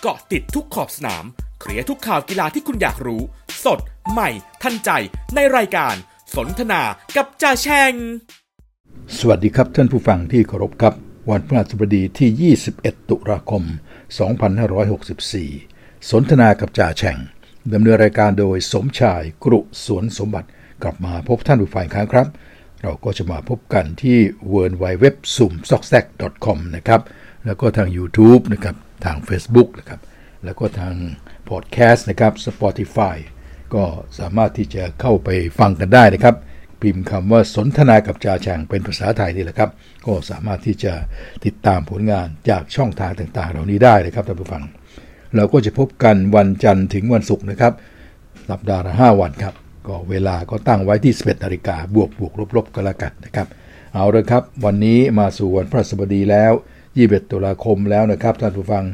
เกาะติดทุกขอบสนาม เคลียร์ทุกข่าวกีฬาที่คุณอยากรู้ สด ใหม่ ทันใจ ในรายการ สนทนากับจ่าแชง สวัสดีครับท่านผู้ฟังที่เคารพครับ วันพฤหัสบดีที่ 21 ตุลาคม 2564 สนทนากับจ่าแฉ่งดำเนินรายการโดยสมชายกรุสวนสมบัติกลับมาพบท่านผู้ฟังครั้งครับ เราก็จะมาพบกันที่ w w w s u m s o c k s a c c o m นะครับแล้วก็ทาง YouTube นะครับ ทาง Facebook นะครับแล้วก็ทางพอดแคสต์นะครับ Spotify ก็สามารถที่จะเข้าไปฟังกันได้นะครับ พิมพ์คำว่าสนทนากับจ่าแฉ่งเป็นภาษาไทยนี่แหละครับ ก็สามารถที่จะติดตามผลงานจากช่องทางต่างๆ เหล่านี้ได้นะครับท่านผู้ฟัง เราก็จะพบกันวันจันทร์ถึงวันศุกร์นะครับ สัปดาห์ละ5วันครับ ก็เวลาก็ตั้งไว้ที่ 11นาฬิกาบวกบวกลบลบก็แล้วกันนะครับ เอาเลยครับ วันนี้มาสู่วันพระสบดีแล้ว 21 ตุลาคมแล้วนะครับท่านผู้ฟัง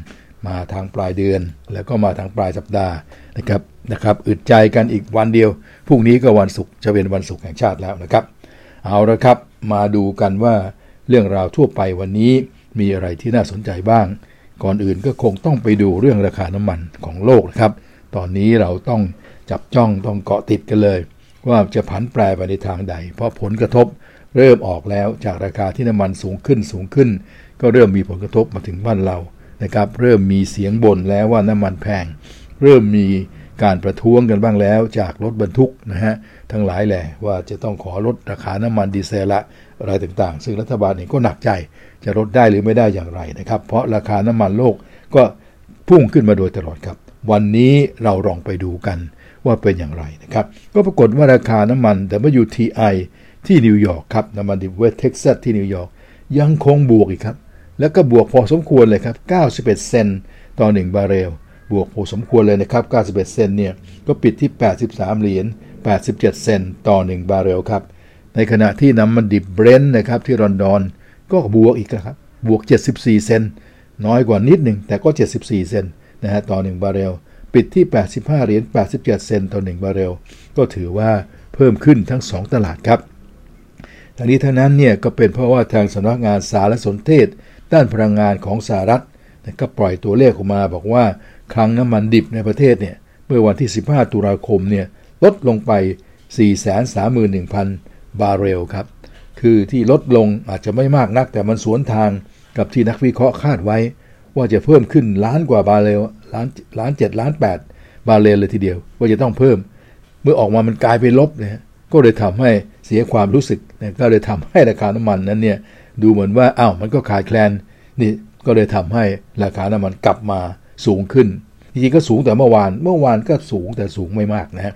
มาทางปลายเดือน แล้วก็มาทางปลายสัปดาห์นะครับนะครับอึดใจกันอีกวันเดียวพรุ่งนี้ก็วันศุกร์จะเป็นวันศุกร์แห่งชาติแล้วนะครับ เอาละครับมาดูกันว่าเรื่องราวทั่วไปวันนี้มีอะไรที่น่าสนใจบ้าง ก่อนอื่นก็คงต้องไปดูเรื่องราคาน้ำมันของโลกนะครับ ตอนนี้เราต้องจับจ้องต้องเกาะติดกันเลย ว่าจะผันแปรไปในทางใด เพราะผลกระทบเริ่มออกแล้วจากราคาที่น้ำมันสูงขึ้นสูงขึ้น ก็เริ่มมีผลกระทบมาถึงบ้านเรานะครับ เริ่มมีเสียงบ่นแล้วว่าน้ำมันแพง เริ่มมีการประท้วงกันบ้างแล้วจากรถบรรทุกนะฮะทั้งหลายแหละว่าจะต้องขอลดราคาน้ำมันดีเซลละอะไรต่างๆ ซึ่งรัฐบาลเองก็หนักใจ จะลดได้หรือไม่ได้อย่างไรนะครับ เพราะราคาน้ำมันโลกก็พุ่งขึ้นมาโดยตลอดครับ วันนี้เราลองไปดูกันว่าเป็นอย่างไรนะครับ ก็ปรากฏว่าราคาน้ำมัน WTI ที่นิวยอร์กครับน้ำมันดิบเวสเท็กซัสที่นิวยอร์กยังคงบวกอีกครับ แล้วก็บวกพอสมควรเลยครับ 91 เซนต์ต่อ 1 บาร์เรล บวกพอสมควรเลยนะครับ 91 เซนต์เนี่ย ก็ปิดที่ 83 เหรียญ 87 เซนต์ต่อ 1 บาร์เรลครับ ในขณะที่น้ำมันดิบเบรนท์นะครับที่ลอนดอน ก็บวกอีกครับ บวก 74 เซนต์น้อยกว่านิดหนึ่ง แต่ก็ 74 เซนต์นะฮะต่อ 1 บาร์เรล ปิดที่ 85 เหรียญ 87 เซนต์ต่อ 1 บาร์เรล ก็ถือว่าเพิ่มขึ้นทั้ง 2 ตลาดครับทั้งนี้ทั้งนั้นเนี่ยก็เป็นเพราะว่าทางสำนักงานสารสนเทศ ด้านพลังงานของสหรัฐก็ปล่อยตัวเลขออกมาบอกว่าคลังน้ำมันดิบในประเทศเนี่ยเมื่อวันที่ 15 ตุลาคมเนี่ยลดลงไป 431,000 บาร์เรลครับ คือที่ลดลงอาจจะไม่มากนักแต่มันสวนทางกับที่นักวิเคราะห์คาดไว้ ว่าจะเพิ่มขึ้นล้านกว่าบาร์เรลล้านล้านเจ็ดล้านแปดบาร์เรลเลยทีเดียว ว่าจะต้องเพิ่ม เมื่อออกมามันกลายเป็นลบเนี่ยก็เลยทำให้เสียความรู้สึกนะก็เลยทำให้ราคาน้ำมันนั้นเนี่ย ดูเหมือนว่าอ้าวมันก็ขาดแคลนนี่ก็เลยทำให้ราคาน้ำมันกลับมาสูงขึ้นจริงๆก็สูงแต่เมื่อวาน เมื่อวานก็สูงแต่สูงไม่มากนะฮะ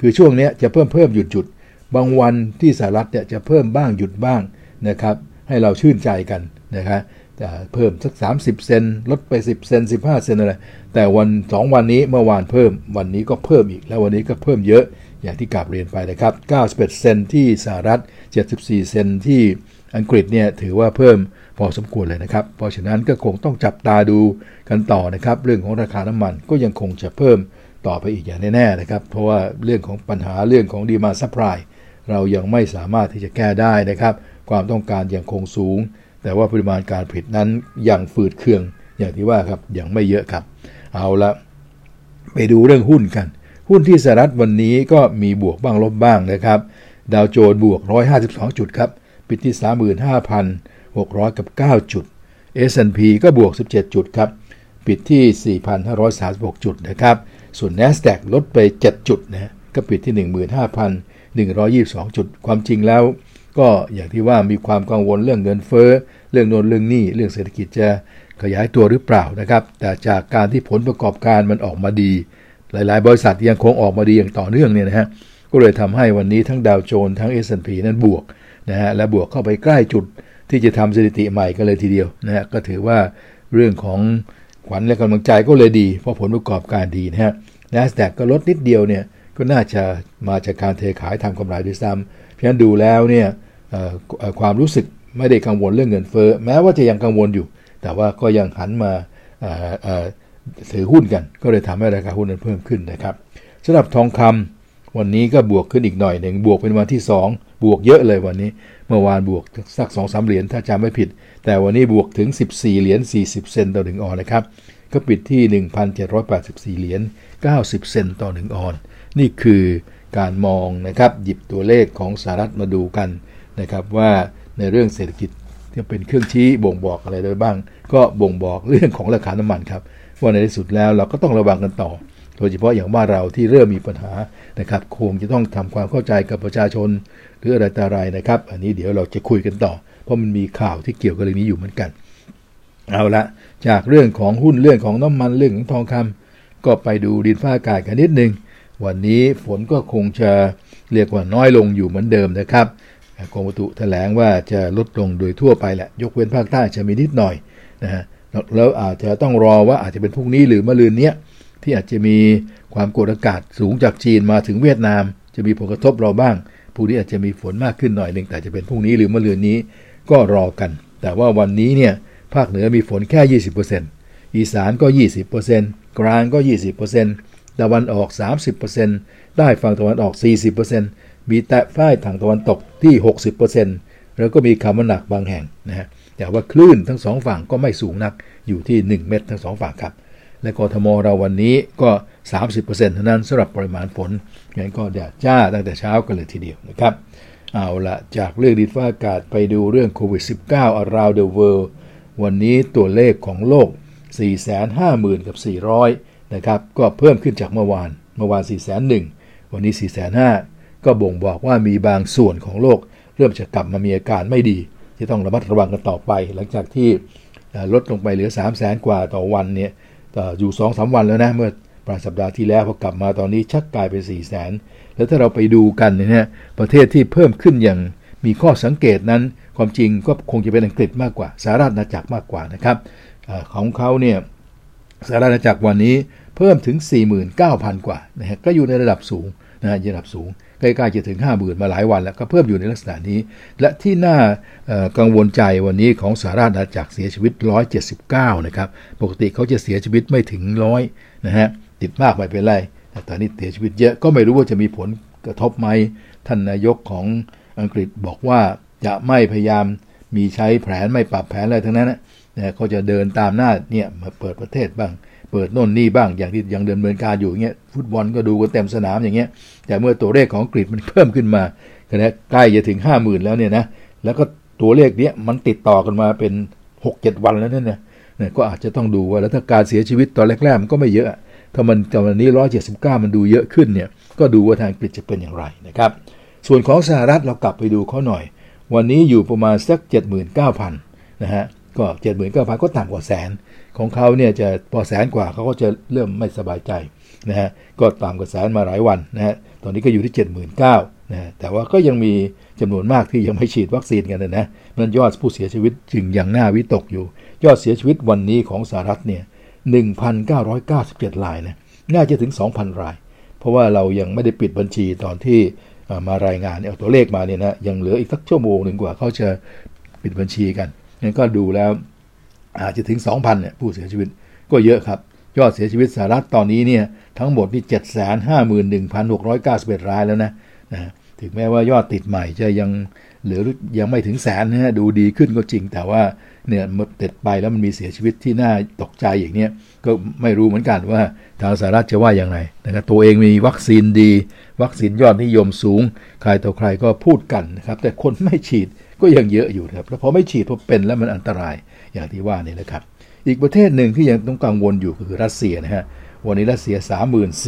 คือช่วงนี้จะเพิ่มเพิ่มหยุดหยุดบางวันที่สหรัฐเนี่ยจะเพิ่มบ้างหยุดบ้างนะครับ ให้เราชื่นใจกันนะครับจะเพิ่มสัก 30 เซนลดไป 10 เซน15 เซนอะไรแต่วัน 2 วันนี้เมื่อวานเพิ่มวันนี้ก็เพิ่มอีก แล้ววันนี้ก็เพิ่มเยอะอย่างที่กลับเรียนไปนะครับ91 เซนที่สหรัฐ 74 เซนที่ อังกฤษเนี่ยถือว่าเพิ่มพอสมควรเลยนะครับ เพราะฉะนั้นก็คงต้องจับตาดูกันต่อนะครับ เรื่องของราคาน้ำมันก็ยังคงจะเพิ่มต่อไปอีกอย่างแน่ๆนะครับ เพราะว่าเรื่องของปัญหาเรื่องของ demand supply เรายังไม่สามารถที่จะแก้ได้นะครับ ความต้องการยังคงสูง แต่ว่าปริมาณการผลิตนั้นยังฝืดเคืองอย่างที่ว่าครับยังไม่เยอะครับ เอาละไปดูเรื่องหุ้นกัน หุ้นที่สหรัฐวันนี้ก็มีบวกบ้างลบบ้างนะครับ ดาวโจนส์บวก 152 จุดครับ ปิดที่ 35,600 กับ 9 จุด S&P ก็บวก 17 จุดครับ ปิดที่ 4,536 จุดนะครับ ส่วน NASDAQ ลดไป 7 จุดนะก็ปิดที่ 15,122 จุด ความจริงแล้ว ก็อย่างที่ว่ามีความกังวลเรื่องเงินเฟ้อ เรื่องโนนเรื่องนี้ เรื่องเศรษฐกิจจะขยายตัวหรือเปล่านะครับ แต่จากการที่ผลประกอบการมันออกมาดี หลาย ๆ บริษัทยังคงออกมาดีอย่างต่อเนื่องเนี่ยนะฮะ ก็เลยทำให้วันนี้ทั้งดาวโจนส์ทั้ง S&P นั้นบวก นะฮะและบวกเข้าไปใกล้จุดที่จะทำสถิติใหม่กันเลยทีเดียวนะฮะก็ถือว่าเรื่องของขวัญและกำลังใจก็เลยดี เพราะผลประกอบการดีนะฮะ NASDAQ ก็ลดนิดเดียวเนี่ยก็น่าจะมาจากการเทขายทำกำไรด้วยซ้ำเพราะฉะนั้นดูแล้วเนี่ยความรู้สึกไม่ได้กังวลเรื่องเงินเฟ้อแม้ว่าจะยังกังวลอยู่ แต่ว่าก็ยังหันมาถือหุ้นกัน ก็เลยทำให้ราคาหุ้นนั้นเพิ่มขึ้นนะครับสำหรับทองคำวันนี้ก็บวกขึ้นอีกหน่อยหนึ่งบวกเป็นวันที่ 2 บวกเยอะเลยวันนี้ เมื่อวานบวกสัก2อสเหรียญถ้าจำไม่ผิด แต่วันนี้บวกถึง 14 เหรียญ40 เซนต์ต่อหนึ่งออนนะครับ ก็ปิดที่ 1,784 เหรียญ90 เซนต์ต่อ1ออน นี่คือการมองนะครับหยิบตัวเลขของสหรัฐมาดูกันนะครับว่าในเรื่องเศรษฐกิจที่เป็นเครื่องชี้บ่งบอกอะไรได้บ้าง ก็บ่งบอกเรื่องของราคาน้ำมันครับว่าในที่สุดแล้วเราก็ต้องระวังกันต่อ โดยเฉพาะอย่างว่าเราที่เริ่มมีปัญหานะครับคงจะต้องทำความเข้าใจกับประชาชน หรืออะไรต่ออะไรนะครับ อันนี้เดี๋ยวเราจะคุยกันต่อ เพราะมันมีข่าวที่เกี่ยวกับเรื่องนี้อยู่เหมือนกัน เอาละจากเรื่องของหุ้นเรื่องของน้ำมันเรื่องของทองคำก็ไปดูดินฟ้าอากาศกันนิดนึงวันนี้ฝนก็คงจะเรียกว่าน้อยลงอยู่เหมือนเดิมนะครับกรมอุตุแถลงว่าจะลดลงโดยทั่วไปแหละ ยกเว้นภาคใต้จะมีนิดหน่อยนะฮะแล้วอาจจะต้องรอว่าอาจจะเป็นพรุ่งนี้หรือมะรืนเนี้ย ที่อาจจะมีความกดอากาศสูงจากจีนมาถึงเวียดนาม จะมีผลกระทบเราบ้างพรุ่งนี้อาจจะมีฝนมากขึ้นหน่อยหนึ่งแต่จะเป็นพรุ่งนี้หรือมะรือนนี้ก็รอกัน แต่ว่าวันนี้เนี่ยภาคเหนือมีฝนแค่ 20%อีสานก็ 20%กลางก็ 20%ตะวันออก 30%ใต้ฝั่งตะวันออก 40%มีแตะฝ้ายทางตะวันตกที่ 60%แล้วก็มีคำว่าหนักบางแห่งนะฮะแต่ว่าคลื่นทั้งสองฝั่งก็ไม่สูงนักอยู่ที่ 1 เมตรทั้งสองฝั่งครับ และกทมเราวันนี้ก็ 30%เท่านั้นสำหรับปริมาณฝนงั้นก็แดดจ้าตั้งแต่เช้ากันเลยทีเดียวนะครับ เอาละจากเรื่องดินฟ้าอากาศไปดูเรื่องโควิด -19 around the world วันนี้ตัวเลขของโลก 450,000 กับ 400 นะครับ ก็เพิ่มขึ้นจากเมื่อวาน เมื่อวาน 401วันนี้ 405ก็บ่งบอกว่ามีบางส่วนของโลก เริ่มจะกลับมามีอาการไม่ดี ที่ต้องระมัดระวังกันต่อไป หลังจากที่ลดลงไปเหลือ 3 0 0 0 0 0กว่าต่อวันเนี่ย อยู่2-3วันแล้วนะเมื่อปลายสัปดาห์ที่แล้วพอกลับมาตอนนี้ชักกลายเป็น4 0 0แสนแล้วถ้าเราไปดูกันเนี่ย ประเทศที่เพิ่มขึ้นอย่างมีข้อสังเกตนั้น ความจริงก็คงจะเป็นอังกฤษมากกว่าสหรัฐอาณาจักรมากกว่านะครับอของเขาเนี่ยสหรัฐอาณาจักรวันนี้ เพิ่มถึง 49,000 กว่านะฮะก็อยู่ในระดับสูงนะฮะระดับสูงใกล้ๆจะถึง 50,000 มาหลายวันแล้วก็เพิ่มอยู่ในลักษณะนี้ และที่น่ากังวลใจวันนี้ของสหรัฐอาณาจักรเสียชีวิต 179 นะครับ ปกติเขาจะเสียชีวิตไม่ถึงร้อยนะฮะติดมากไม่เป็นไรแต่ตอนนี้เสียชีวิตเยอะก็ไม่รู้ว่าจะมีผลกระทบไหมท่านนายกของอังกฤษบอกว่าจะไม่พยายามมีใช้แผนไม่ปรับแผนอะไรทั้งนั้นนะเขาจะเดินตามหน้าเนี่ยมาเปิดประเทศบ้าง เปิดโน่นนี่บ้างอย่างที่ยังเดินเนินการอยู่เงี้ยฟุตบอลก็ดูกันเต็มสนามอย่างเงี้ย แต่เมื่อตัวเลขของอังกฤษมันเพิ่มขึ้นมาขณะใกล้จะถึงห้าหมื่นแล้วเนี่ยนะแล้วก็ตัวเลขเนี้ยมันติดต่อกันมาเป็นหกเจ็ดวันแล้วเนี่ยเนะก็อาจจะต้องดูว่าแล้วถ้าการเสียชีวิตตอนแรกๆมันก็ไม่เยอะ ถ้ามันตอนนี้ร้อยเจ็ดสิบเก้ามันดูเยอะขึ้นเนี่ยก็ดูว่าทางอังกฤษจะเป็นอย่างไรนะครับ ส่วนของสหรัฐเรากลับไปดูเขาหน่อย วันนี้อยู่ประมาณสัก 79,000นะฮะก็ 79,000 ก็ต่ำกว่าแสน ของเขาเนี่ยจะพอแสนกว่าเขาก็จะเริ่มไม่สบายใจนะฮะก็ต่ำกว่าแสนมาหลายวันนะฮะตอนนี้ก็อยู่ที่ 79,000นะฮะแต่ว่าก็ยังมีจำนวนมากที่ยังไม่ฉีดวัคซีนกันนะนะมันยอดผู้เสียชีวิตจึงยังน่าวิตกอยู่ ยอดเสียชีวิตวันนี้ของสหรัฐเนี่ย1,997รายนะน่าจะถึง 2,000 ราย เพราะว่าเรายังไม่ได้ปิดบัญชีตอนที่มารายงานเอาตัวเลขมาเนี่ยนะยังเหลืออีกสักชั่วโมงหนึ่งกว่าเขาจะปิดบัญชีกันงั้นก็ดูแล้ว อาจจะถึง 2,000เนี่ยผู้เสียชีวิตก็เยอะครับ ยอดเสียชีวิตสหรัฐตอนนี้เนี่ยทั้งหมดที่ 751,691 รายแล้วนะนะถึงแม้ว่ายอดติดใหม่จะยังเหลือยังไม่ถึงแสนนะฮะดูดีขึ้นก็จริง แต่ว่าเนี่ยมันติดไปแล้วมันมีเสียชีวิตที่น่าตกใจอย่างเนี้ยก็ไม่รู้เหมือนกันว่าทางสหรัฐจะว่าอย่างไรนะครับตัวเองมีวัคซีนดี วัคซีนยอดนิยมสูง ใครต่อใครก็พูดกันนะครับแต่คนไม่ฉีดก็ยังเยอะอยู่ครับแล้วพอไม่ฉีดพอเป็นแล้วมันอันตราย อย่างที่ว่านี่แหละครับ อีกประเทศหนึ่งที่ยังต้องกังวลอยู่ก็คือรัสเซียนะฮะ วันนี้รัสเซีย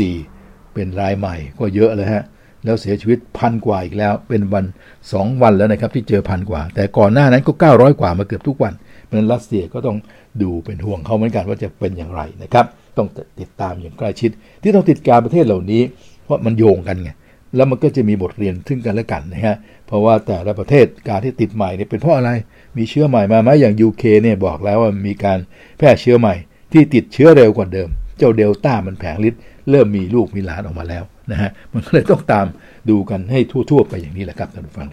34,000เป็นรายใหม่ก็เยอะเลยฮะ แล้วเสียชีวิตพันกว่าอีกแล้ว เป็นวัน 2 วันแล้วนะครับที่เจอพันกว่า แต่ก่อนหน้านั้นก็ 900 กว่ามาเกือบทุกวัน เพราะนั้นรัสเซียก็ต้องดูเป็นห่วงเขาเหมือนกันว่าจะเป็นอย่างไรนะครับ ต้องติดตามอย่างใกล้ชิด ที่ต้องติดการประเทศเหล่านี้ เพราะมันโยงกันไงแล้วมันก็จะมีบทเรียนซึ่งกันและกันนะฮะ เพราะว่าแต่ละประเทศการที่ติดใหม่เนี่ยเป็นเพราะอะไร มีเชื้อใหม่มาไหมอย่างยูเคเนี่ยบอกแล้วว่ามีการแพร่เชื้อใหม่ ที่ติดเชื้อเร็วกว่าเดิม เจ้าเดลต้ามันแผงฤทธิ์เริ่มมีลูกมีหลานออกมาแล้วนะฮะมันก็เลยต้องตามดูกันให้ทั่วๆไปอย่างนี้แหละครับท่านผู้ฟัง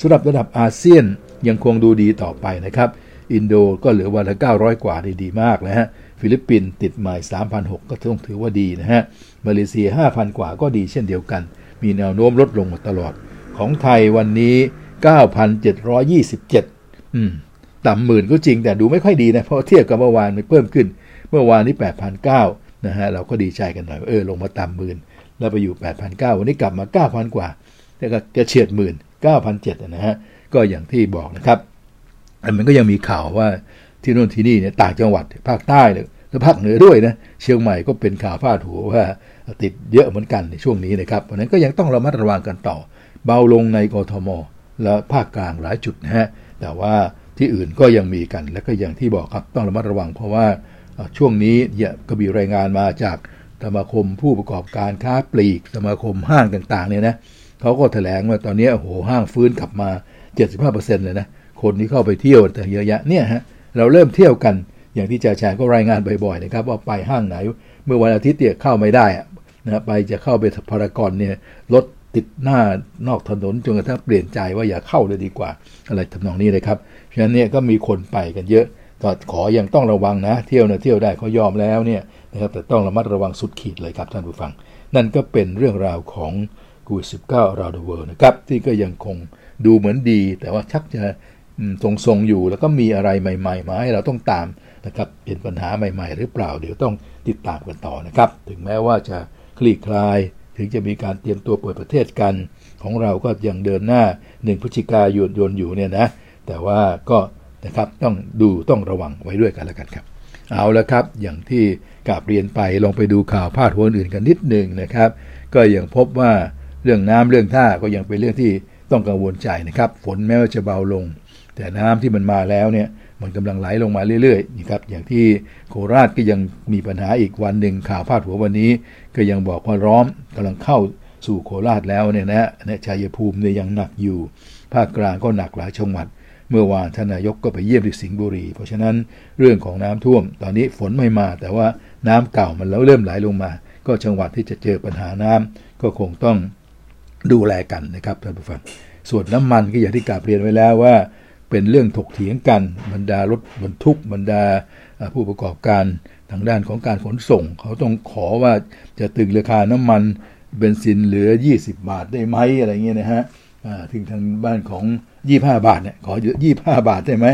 สำหรับระดับอาเซียนยังคงดูดีต่อไปนะครับ อินโดก็เหลือวันละ900 กว่าดีดีมากนะฮะฟิลิปปินส์ติดใหม่3,600ก็ต้องถือว่าดีนะฮะมาเลเซีย 5,000 กว่าก็ดีเช่นเดียวกัน มีแนวโน้มลดลงมาตลอด ของไทยวันนี้ 9,727อืม ต่ำหมื่นก็จริงแต่ดูไม่ค่อยดีนะเพราะเทียบกับเมื่อวานมันเพิ่มขึ้น เมื่อวานนี้8,009นะฮะเราก็ดีใจกันหน่อยเออลงมาต่ำหมื่นแล้วไปอยู่8,009วันนี้กลับมา 9,000 กว่าแต่ก็กระเฉียดหมื่น9,007นะฮะก็อย่างที่บอกนะครับมันก็ยังมีข่าวว่าที่โน่นที่นี่เนี่ยต่างจังหวัดภาคใต้เลยและภาคเหนือด้วยนะเชียงใหม่ก็เป็นข่าวพาดหัวว่าติดเยอะเหมือนกันในช่วงนี้นะครับเพราะนั้นก็ยังต้องระมัดระวังกันต่อ เบาลงในกทม และภาคกลางหลายจุดนะฮะ แต่ว่าที่อื่นก็ยังมีกัน และก็อย่างที่บอกครับต้องระมัดระวัง เพราะว่าช่วงนี้ก็มีรายงานมาจากสมาคมผู้ประกอบการค้าปลีก สมาคมห้างต่างๆเนี่ยนะเขาก็แถลงว่าตอนนี้โอ้โหห้างฟื้นกลับมา 75%เลยนะคนที่เข้าไปเที่ยวแต่เยอะแยะเนี่ยฮะเราเริ่มเที่ยวกันอย่างที่จ่าแชร์ก็รายงานบ่อยๆนะครับว่าไปห้างไหน เมื่อวันอาทิตย์เนี่ยเข้าไม่ได้นะไปจะเข้าไปพารากอนเนี่ยรถ ติดหน้านอกถนนจนกระทั่งเปลี่ยนใจว่าอย่าเข้าเลยดีกว่า อะไรทำนองนี้เลยครับเพราะฉะนั้นเนี่ยก็มีคนไปกันเยอะก็ขอยังต้องระวังนะ เที่ยวนะเที่ยวได้เขายอมแล้วเนี่ยนะครับแต่ต้องระมัดระวังสุดขีดเลยครับท่านผู้ฟัง นั่นก็เป็นเรื่องราวของโควิดสิบเก้าราวเดเวิร์นะครับที่ก็ยังคงดูเหมือนดี แต่ว่าชักจะทรงๆอยู่แล้วก็มีอะไรใหม่ๆมาให้เราต้องตามนะครับเป็นปัญหาใหม่ ๆ หรือเปล่าเดี๋ยวต้องติดตามกันต่อนะครับ ถึงแม้ว่าจะคลี่คลาย ถึงจะมีการเตรียมตัวเปิดประเทศกัน ของเราก็ยังเดินหน้าหนึ่งพฤศจิกายนยนอยู่เนี่ยนะแต่ว่าก็นะครับต้องดูต้องระวังไว้ด้วยกันแล้วกันครับ เอาละครับ อย่างที่กาบเรียนไปลองไปดูข่าวพาดหัวอื่นกันนิดหนึ่งนะครับ ก็ยังพบว่าเรื่องน้ำเรื่องท่าก็ยังเป็นเรื่องที่ต้องกังวลใจนะครับ ฝนแม้ว่าจะเบาลง แต่น้ำที่มันมาแล้วเนี่ย มันกำลังไหลลงมาเรื่อยๆนะครับอย่างที่โคราชก็ยังมีปัญหาอีกวันหนึ่งข่าวพาดหัววันนี้ ก็ยังบอกว่าร้อมกำลังเข้าสู่โคราชแล้วเนี่ยนะนะชัยภูมิเนี่ยยังหนักอยู่ ภาคกลางก็หนักหลายจังหวัด เมื่อวานท่านนายกก็ไปเยี่ยมที่สิงห์บุรี เพราะฉะนั้นเรื่องของน้ำท่วม ตอนนี้ฝนไม่มา แต่ว่าน้ำเก่ามันแล้วเริ่มไหลลงมา ก็จังหวัดที่จะเจอปัญหาน้ำก็คงต้องดูแลกันนะครับท่านผู้ฟังส่วนน้ำมันก็อย่างที่กาเรียนไว้แล้วว่า เป็นเรื่องถกเถียงกันบรรดารถบรรทุกบรรดาผู้ประกอบการทางด้านของการขนส่ง เขาต้องขอว่าจะตึงราคาน้ำมันเบนซินเหลือ 20 บาทได้ไหมอะไรเงี้ยนะฮะถึงทางบ้านของ 25 บาทเนี่ยขอ25 บาทได้ไหม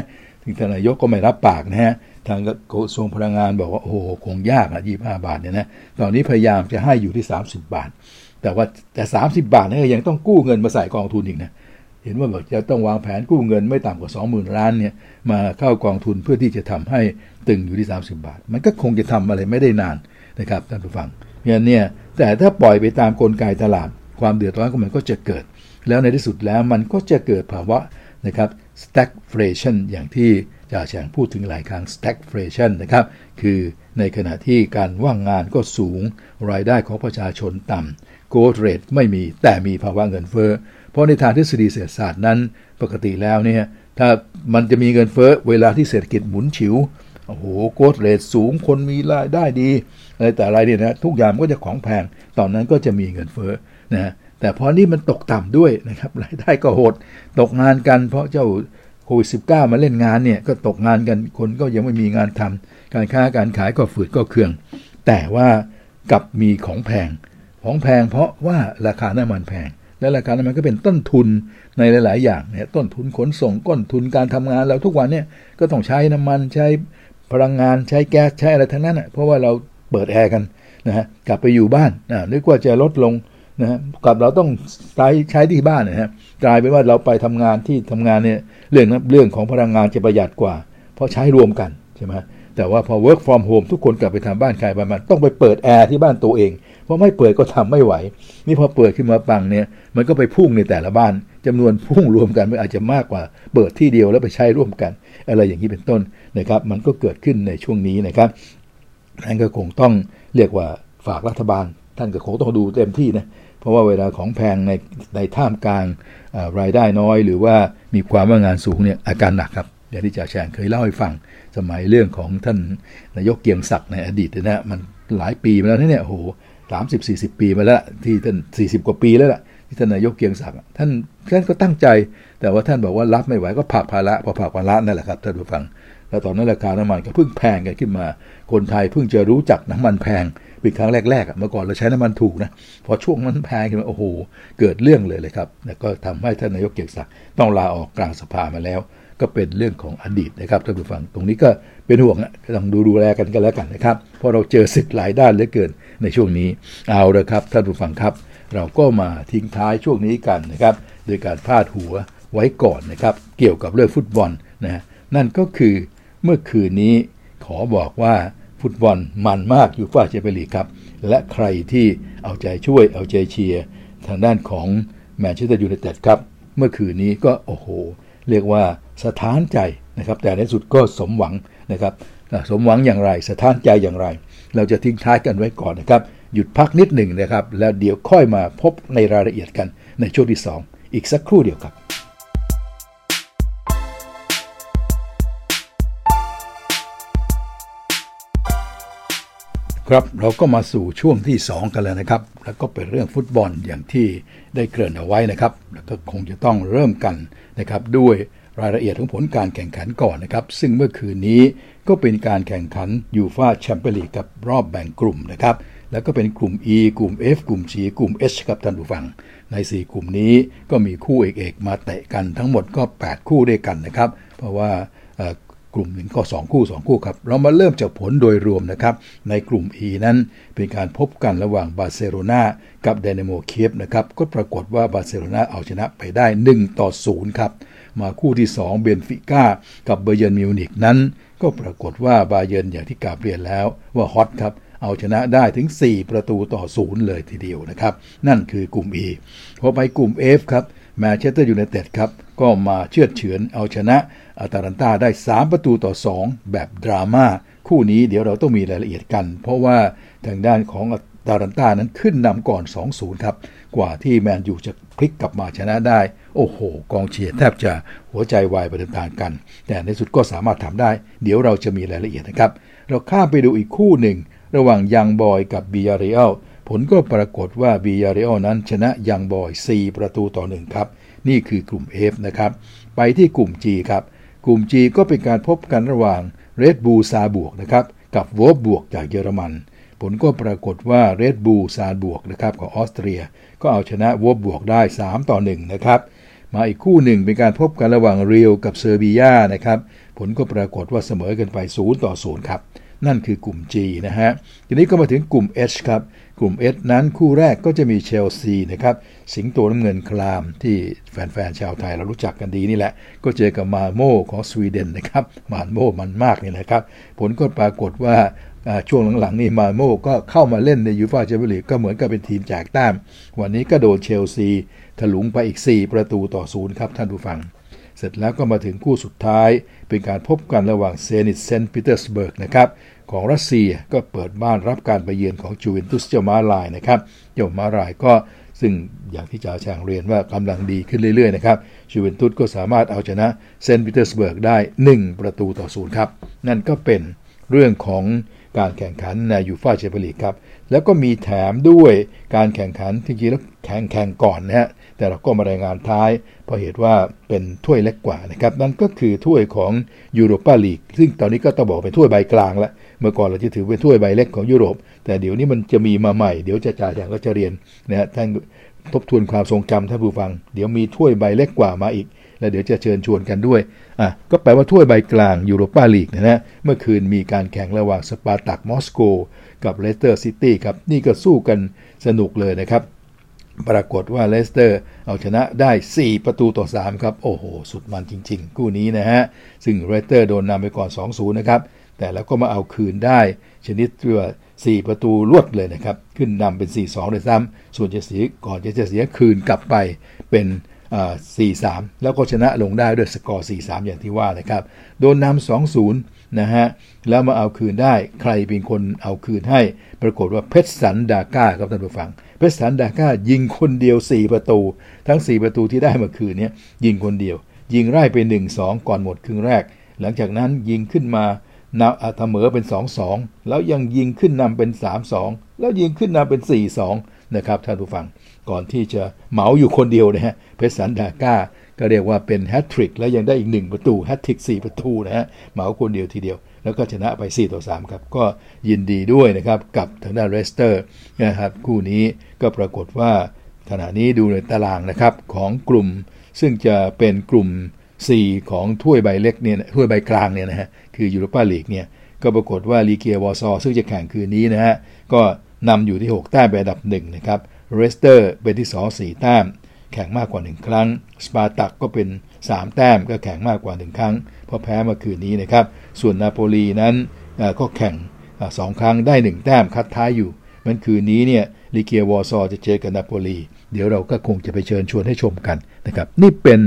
ถึงทนายกก็ไม่รับปากนะฮะทางกระทรวงพลังงานบอกว่าโอ้โหคงยากอะ25บาทเนี่ยนะตอนนี้พยายามจะให้อยู่ที่ 30 บาท แต่ว่าแต่ 30 บาทนี่ยยังต้องกู้เงินมาใส่กองทุนอีกนะ เห็นว่าบอกจะต้องวางแผนกู้เงินไม่ต่ำกว่า 20,000 ล้านเนี่ยมาเข้ากองทุนเพื่อที่จะทำให้ตึงอยู่ที่ 30 บาท มันก็คงจะทำอะไรไม่ได้นานนะครับท่านผู้ฟังเพราะฉะนั้นเนี่ยแต่ถ้าปล่อยไปตามกลไกตลาด ความเดือดร้อนของมันก็จะเกิด แล้วในที่สุดแล้วมันก็จะเกิดภาวะนะครับ stagflation อย่างที่จ่าแฉงพูดถึงหลายครั้ง stagflation นะครับ คือในขณะที่การว่างงานก็สูง รายได้ของประชาชนต่ำ growth rate ไม่มีแต่มีภาวะเงินเฟ้อ เพราะในทางทฤษฎีเศรษฐศาสตร์นั้นปกติแล้วเนี่ยถ้ามันจะมีเงินเฟ้อเวลาที่เศรษฐกิจหมุนฉิวโอ้โหโกดเรทสูงคนมีรายได้ดีอะไรแต่อะไรเนี่ยนะทุกอย่างก็จะของแพงตอนนั้นก็จะมีเงินเฟ้อนะแต่พอนี่มันตกต่ำด้วยนะครับรายได้ก็โหดตกงานกันเพราะเจ้าโควิดสิมาเล่นงานเนี่ยก็ตกงานกันคนก็ยังไม่มีงานทำการค้าการขายก็ฝืดก็เคือง แต่ว่ากับมีของแพงของแพงเพราะว่าราคาน้ำมันแพง และราคาน้ำมันก็เป็นต้นทุนในหลาย ๆ อย่างเนี่ยต้นทุนขนส่งต้นทุนการทำงานเราทุกวันเนี่ยก็ต้องใช้น้ำมันใช้พลังงานใช้แก๊สใช้อะไรทั้งนั้นอะเพราะว่าเราเปิดแอร์กันนะฮะกลับไปอยู่บ้านนะนึกว่าจะลดลงนะฮะกลับเราต้องใช้ใช้ที่บ้านนะฮะกลายเป็นว่าเราไปทำงานที่ทำงานเนี่ยเรื่องเรื่องของพลังงานจะประหยัดกว่า เพราะใช้รวมกันใช่ไหม แต่ว่าพอ work from home ทุกคนกลับไปทำบ้านใครบ้านมันต้องไปเปิดแอร์ที่บ้านตัวเอง เพราะไม่เปิดก็ทำไม่ไหว นี่พอเปิดขึ้นมาปังเนี่ยมันก็ไปพุ่งในแต่ละบ้านจำนวนพุ่งรวมกันมันอาจจะมากกว่า เปิดที่เดียวแล้วไปใช้ร่วมกัน อะไรอย่างนี้เป็นต้นนะครับ มันก็เกิดขึ้นในช่วงนี้นะครับนั่นก็คงต้องเรียกว่าฝากรัฐบาล ท่านก็คงต้องดูเต็มที่นะเพราะว่าเวลาของแพงในในท่ามกลางรายได้น้อย หรือว่ามีความว่างงานสูงเนี่ยอาการหนักครับอย่างที่จ่าแชงเคยเล่าให้ฟัง สมัยเรื่องของท่านนายกเกียงศักดิ์ในอดีตนะมันหลายปีมาแล้วเนี่ยโอ้โหสามสิบสี่สิบปีมาแล้วที่ท่านสี่สิบกว่าปีแล้วล่ะที่ท่านนายกเกียงศักดิ์ท่านท่านก็ตั้งใจ แต่ว่าท่านบอกว่ารับไม่ไหวก็ผักภาระพอผักภาระนั่นแหละครับท่านผู้ฟัง แล้วตอนนั้นราคาน้ำมันก็เพิ่งแพงกันขึ้นมา คนไทยเพิ่งจะรู้จักน้ำมันแพงเป็นครั้งแรกๆเมื่อก่อนเราใช้น้ำมันถูกนะพอช่วงนั้นแพงขึ้นมาโอ้โห เกิดเรื่องเลยเลยครับแล้วก็ทำให้ท่านนายกเกียงศักดิ์ต้องลาออกกลางสภามาแล้ว ก็เป็นเรื่องของอดีตนะครับท่านผู้ฟัง ตรงนี้ก็เป็นห่วงนะต้องดูดูแลกันกันแล้วกันนะครับ เพราะเราเจอศึกหลายด้านเหลือเกินในช่วงนี้เอาละครับท่านผู้ฟังครับ เราก็มาทิ้งท้ายช่วงนี้กันนะครับโดยการพาดหัวไว้ก่อนนะครับเกี่ยวกับเรื่องฟุตบอลนะนั่นก็คือเมื่อคืนนี้ขอบอกว่าฟุตบอลมันมากอยู่ฝ่าเชเปลีครับ และใครที่เอาใจช่วยเอาใจเชียร์ทางด้านของแมนเชสเตอร์ยูไนเต็ดครับ เมื่อคืนนี้ก็โอ้โห เรียกว่าสะท้านใจนะครับ แต่ในสุดก็สมหวังนะครับสมหวังอย่างไร สะท้านใจอย่างไร เราจะทิ้งท้ายกันไว้ก่อนนะครับ หยุดพักนิดหนึ่งนะครับ แล้วเดี๋ยวค่อยมาพบในรายละเอียดกันในช่วงที่ 2 อีกสักครู่เดียวครับครับเราก็มาสู่ช่วงที่ 2 กันแล้วนะครับ แล้วก็เป็นเรื่องฟุตบอลอย่างที่ได้เกริ่นเอาไว้นะครับ แล้วก็คงจะต้องเริ่มกัน นะครับด้วยรายละเอียดของผลการแข่งขันก่อนนะครับ ซึ่งเมื่อคืนนี้ก็เป็นการแข่งขันยูฟาแชมเปี้ยนลีกกับรอบแบ่งกลุ่มนะครับ แล้วก็เป็นกลุ่ม E กลุ่ม F กลุ่ม G กลุ่ม H ครับท่านผู้ฟัง ใน 4 กลุ่มนี้ก็มีคู่เอกๆมาเตะกันทั้งหมดก็ 8 คู่ด้วยกันนะครับ เพราะว่า กลุ่มหนึ่งก็ 2 คู่ 2 คู่ครับ เรามาเริ่มจากผลโดยรวมนะครับ ในกลุ่ม E นั้นเป็นการพบกันระหว่างบาร์เซโลนากับดินาโมเคียฟนะครับ ก็ปรากฏว่าบาร์เซโลนาเอาชนะไปได้ 1 ต่อ 0 ครับ มาคู่ที่ 2 เบนฟิก้ากับบาเยิร์นมิวนิกนั้น ก็ปรากฏว่าบาเยิร์นอย่างที่กราบเรียนแล้วว่าฮอตครับเอาชนะได้ถึง 4 ประตูต่อศูนย์เลยทีเดียวนะครับ นั่นคือกลุ่ม E พอไปกลุ่ม F ครับแมนเชสเตอร์ยูไนเต็ดครับ ก็มาเชือดเฉือนเอาชนะ อาตาลันตาได้ 3 ประตูต่อ 2 แบบดราม่าคู่นี้เดี๋ยวเราต้องมีรายละเอียดกัน เพราะว่าทางด้านของอาตาลันตานั้นขึ้นนำก่อน 2-0 ครับ กว่าที่แมนยูจะพลิกกลับมาชนะได้ โอ้โห กองเชียร์แทบจะหัวใจวายไปตามๆกัน แต่ในสุดก็สามารถทำได้ เดี๋ยวเราจะมีรายละเอียดนะครับ เราข้ามไปดูอีกคู่หนึ่ง ระหว่างยังบอยส์กับบียาเรอัลผลก็ปรากฏว่าบียาเรอัลนั้นชนะยังบอย 4 ประตูต่อ1ครับนี่คือกลุ่ม F นะครับ ไปที่กลุ่ม G ครับ กลุ่ม G ก็เป็นการพบกันระหว่าง Red Bull ซาบวกนะครับกับวอบวกจากเยอรมัน ผลก็ปรากฏว่า Red Bull ซาบวกนะครับของออสเตรีย ก็เอาชนะวอบบวกได้ 3 ต่อ 1 นะครับ มาอีกคู่หนึ่งเป็นการพบกันระหว่างเรียวกับเซอร์เบียนะครับ ผลก็ปรากฏว่าเสมอกันไป 0 ต่อ 0 ครับ นั่นคือกลุ่ม G นะฮะ ทีนี้ก็มาถึงกลุ่ม H ครับ กลุ่ม H นั้นคู่แรกก็จะมีเชลซีนะครับสิงโตน้ำเงินคลามที่แฟนๆชาวไทยเรารู้จักกันดีนี่แหละ ก็เจอกับมาโมของสวีเดนนะครับมาโมมันมากนี่นะครับ ผลก็ปรากฏว่าช่วงหลังๆนี่มาโมก็เข้ามาเล่นในยูฟ่าแชมเปี้ยนลีกก็เหมือนกับเป็นทีมแจกแต้ม วันนี้ก็โดนเชลซีถลุงไปอีก 4 ประตูต่อศูนย์ครับท่านผู้ฟัง สร็จแล้วก็มาถึงคู่สุดท้าย เป็นการพบกันระหว่างเซนิตเซนต์ปีเตอร์สเบิร์กนะครับของรัสเซียก็เปิดบ้านรับการไปเยือนของจูเวนตุสเจ้าม้าลายนะครับเจ้าม้าลายก็ซึ่งอย่างที่จ่าแฉ่งเรียนว่ากำลังดีขึ้นเรื่อยๆนะครับจูเวนตุสก็สามารถเอาชนะเซนต์ปีเตอร์สเบิร์กได้ 1 ประตูต่อศูนย์ครับ นั่นก็เป็นเรื่องของการแข่งขันในยูฟ่าแชมเปี้ยนลีกครับแล้วก็มีแถมด้วยการแข่งขันที่จริงแล้วแข่งแข่งก่อนนะฮะ แต่เราก็มารายงานท้าย เพราะเหตุว่าเป็นถ้วยเล็กกว่านะครับนั่นก็คือถ้วยของยูโรปาลีกซึ่งตอนนี้ก็ต้องบอกเป็นถ้วยใบกลางแล้วเมื่อก่อนเราจะถือเป็นถ้วยใบเล็กของยุโรป แต่เดี๋ยวนี้มันจะมีมาใหม่เดี๋ยวจะจ่าแฉ่งก็จะเรียนนะฮะท่านทบทวนความทรงจำท่านผู้ฟัง เดี๋ยวมีถ้วยใบเล็กกว่ามาอีก แล้วเดี๋ยวจะเชิญชวนกันด้วยอะก็แปลว่าถ้วยใบกลางยูโรปาลีกนะฮะเมื่อคืนมีการแข่งระหว่างสปาร์ตักมอสโก กับเลสเตอร์ซิตี้ครับนี่ก็สู้กันสนุกเลยนะครับ ปรากฏว่าเลสเตอร์เอาชนะได้ 4 ประตูต่อ 3 ครับ โอ้โห สุดมันจริงๆ คู่นี้นะฮะ ซึ่งเลสเตอร์โดนนำไปก่อน 2-0 นะครับ แต่แล้วก็มาเอาคืนได้ ชนิดที่ว่า 4 ประตูรวดเลยนะครับ ขึ้นนำเป็น 4-2เลยซ้ำส่วนจะเสียก่อนจะจะเสียคืนกลับไปเป็น4-3 แล้วก็ชนะลงได้ด้วยสกอร์ 4-3 อย่างที่ว่านะครับ โดนนำ2-0 นะฮะ แล้วมาเอาคืนได้ ใครเป็นคนเอาคืนให้ ปรากฏว่าเพชรสันดาก้าครับท่านผู้ฟัง เพชรสันดาก้ายิงคนเดียว 4 ประตู ทั้ง 4 ประตูที่ได้เมื่อคืนนี้ยิงคนเดียว ยิงไล่ไป 1-2 ก่อนหมดครึ่งแรก หลังจากนั้นยิงขึ้นมานำเสมอเป็น 2-2 แล้วยังยิงขึ้นนำเป็น 3-2 แล้วยิงขึ้นนำเป็น 4-2 นะครับท่านผู้ฟัง ก่อนที่จะเหมาอยู่คนเดียวนะฮะเพชรสันดาก้าก็เรียกว่าเป็นแฮตทริกแล้วยังได้อีก 1 ประตูแฮตทริก4 ประตูนะฮะเหมาคนเดียวทีเดียว แล้วก็ชนะไป 4 ต่อ 3 ครับ ก็ยินดีด้วยนะครับ กับทางด้านเลสเตอร์นะครับ คู่นี้ก็ปรากฏว่า ขณะนี้ดูในตารางนะครับของกลุ่ม ซึ่งจะเป็นกลุ่ม 4 ของถ้วยใบเล็กเนี่ยถ้วยใบกลางเนี่ยนะฮะคือยูโรปาลีกเนี่ยก็ปรากฏว่าลีเกียวอร์ซอซึ่งจะแข่งคืนนี้นะฮะก็นำอยู่ที่ 6 แต้มเป็นอันดับ1นะครับเลสเตอร์เป็นที่ 2 4 แต้ม แข่งมากกว่า 1 ครั้ง สปาร์ตักก็เป็น 3 แต้มก็แข่งมากกว่า 1 ครั้ง เพราะแพ้เมื่อคืนนี้นะครับ ส่วนนาโปลีนั้นก็แข่งสองครั้งได้ 1 แต้มคัดท้ายอยู่ วันคืนนี้เนี่ยลีเกียวอร์ซอจะเจอกับนาโปลีเดี๋ยวเราก็คงจะไปเชิญชวนให้ชมกันนะครับนี่เป็น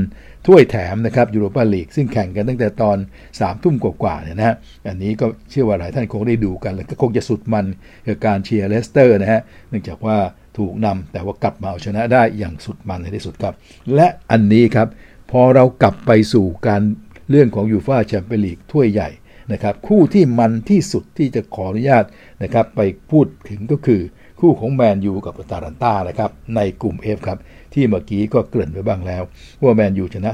ถ้วยแถมนะครับยูโรปาลีกซึ่งแข่งกันตั้งแต่ตอนสามทุ่มกว่าๆเนี่ยนะฮะอันนี้ก็เชื่อว่าหลายท่านคงได้ดูกัน แล้วก็คงจะสุดมันกับการเชียร์เลสเตอร์นะฮะเนื่องจากว่า ถูกนำแต่ว่ากลับมาเอาชนะได้อย่างสุดมันในที่สุดครับ และอันนี้ครับ พอเรากลับไปสู่การเรื่องของยูฟ่าแชมเปี้ยนลีกถ้วยใหญ่นะครับคู่ที่มันที่สุดที่จะขออนุญาตนะครับไปพูดถึงก็คือคู่ของแมนยูกับอตารันต้านะครับในกลุ่ม F ครับที่เมื่อกี้ก็เกริ่นไปบ้างแล้ว ว่าแมนยูชนะ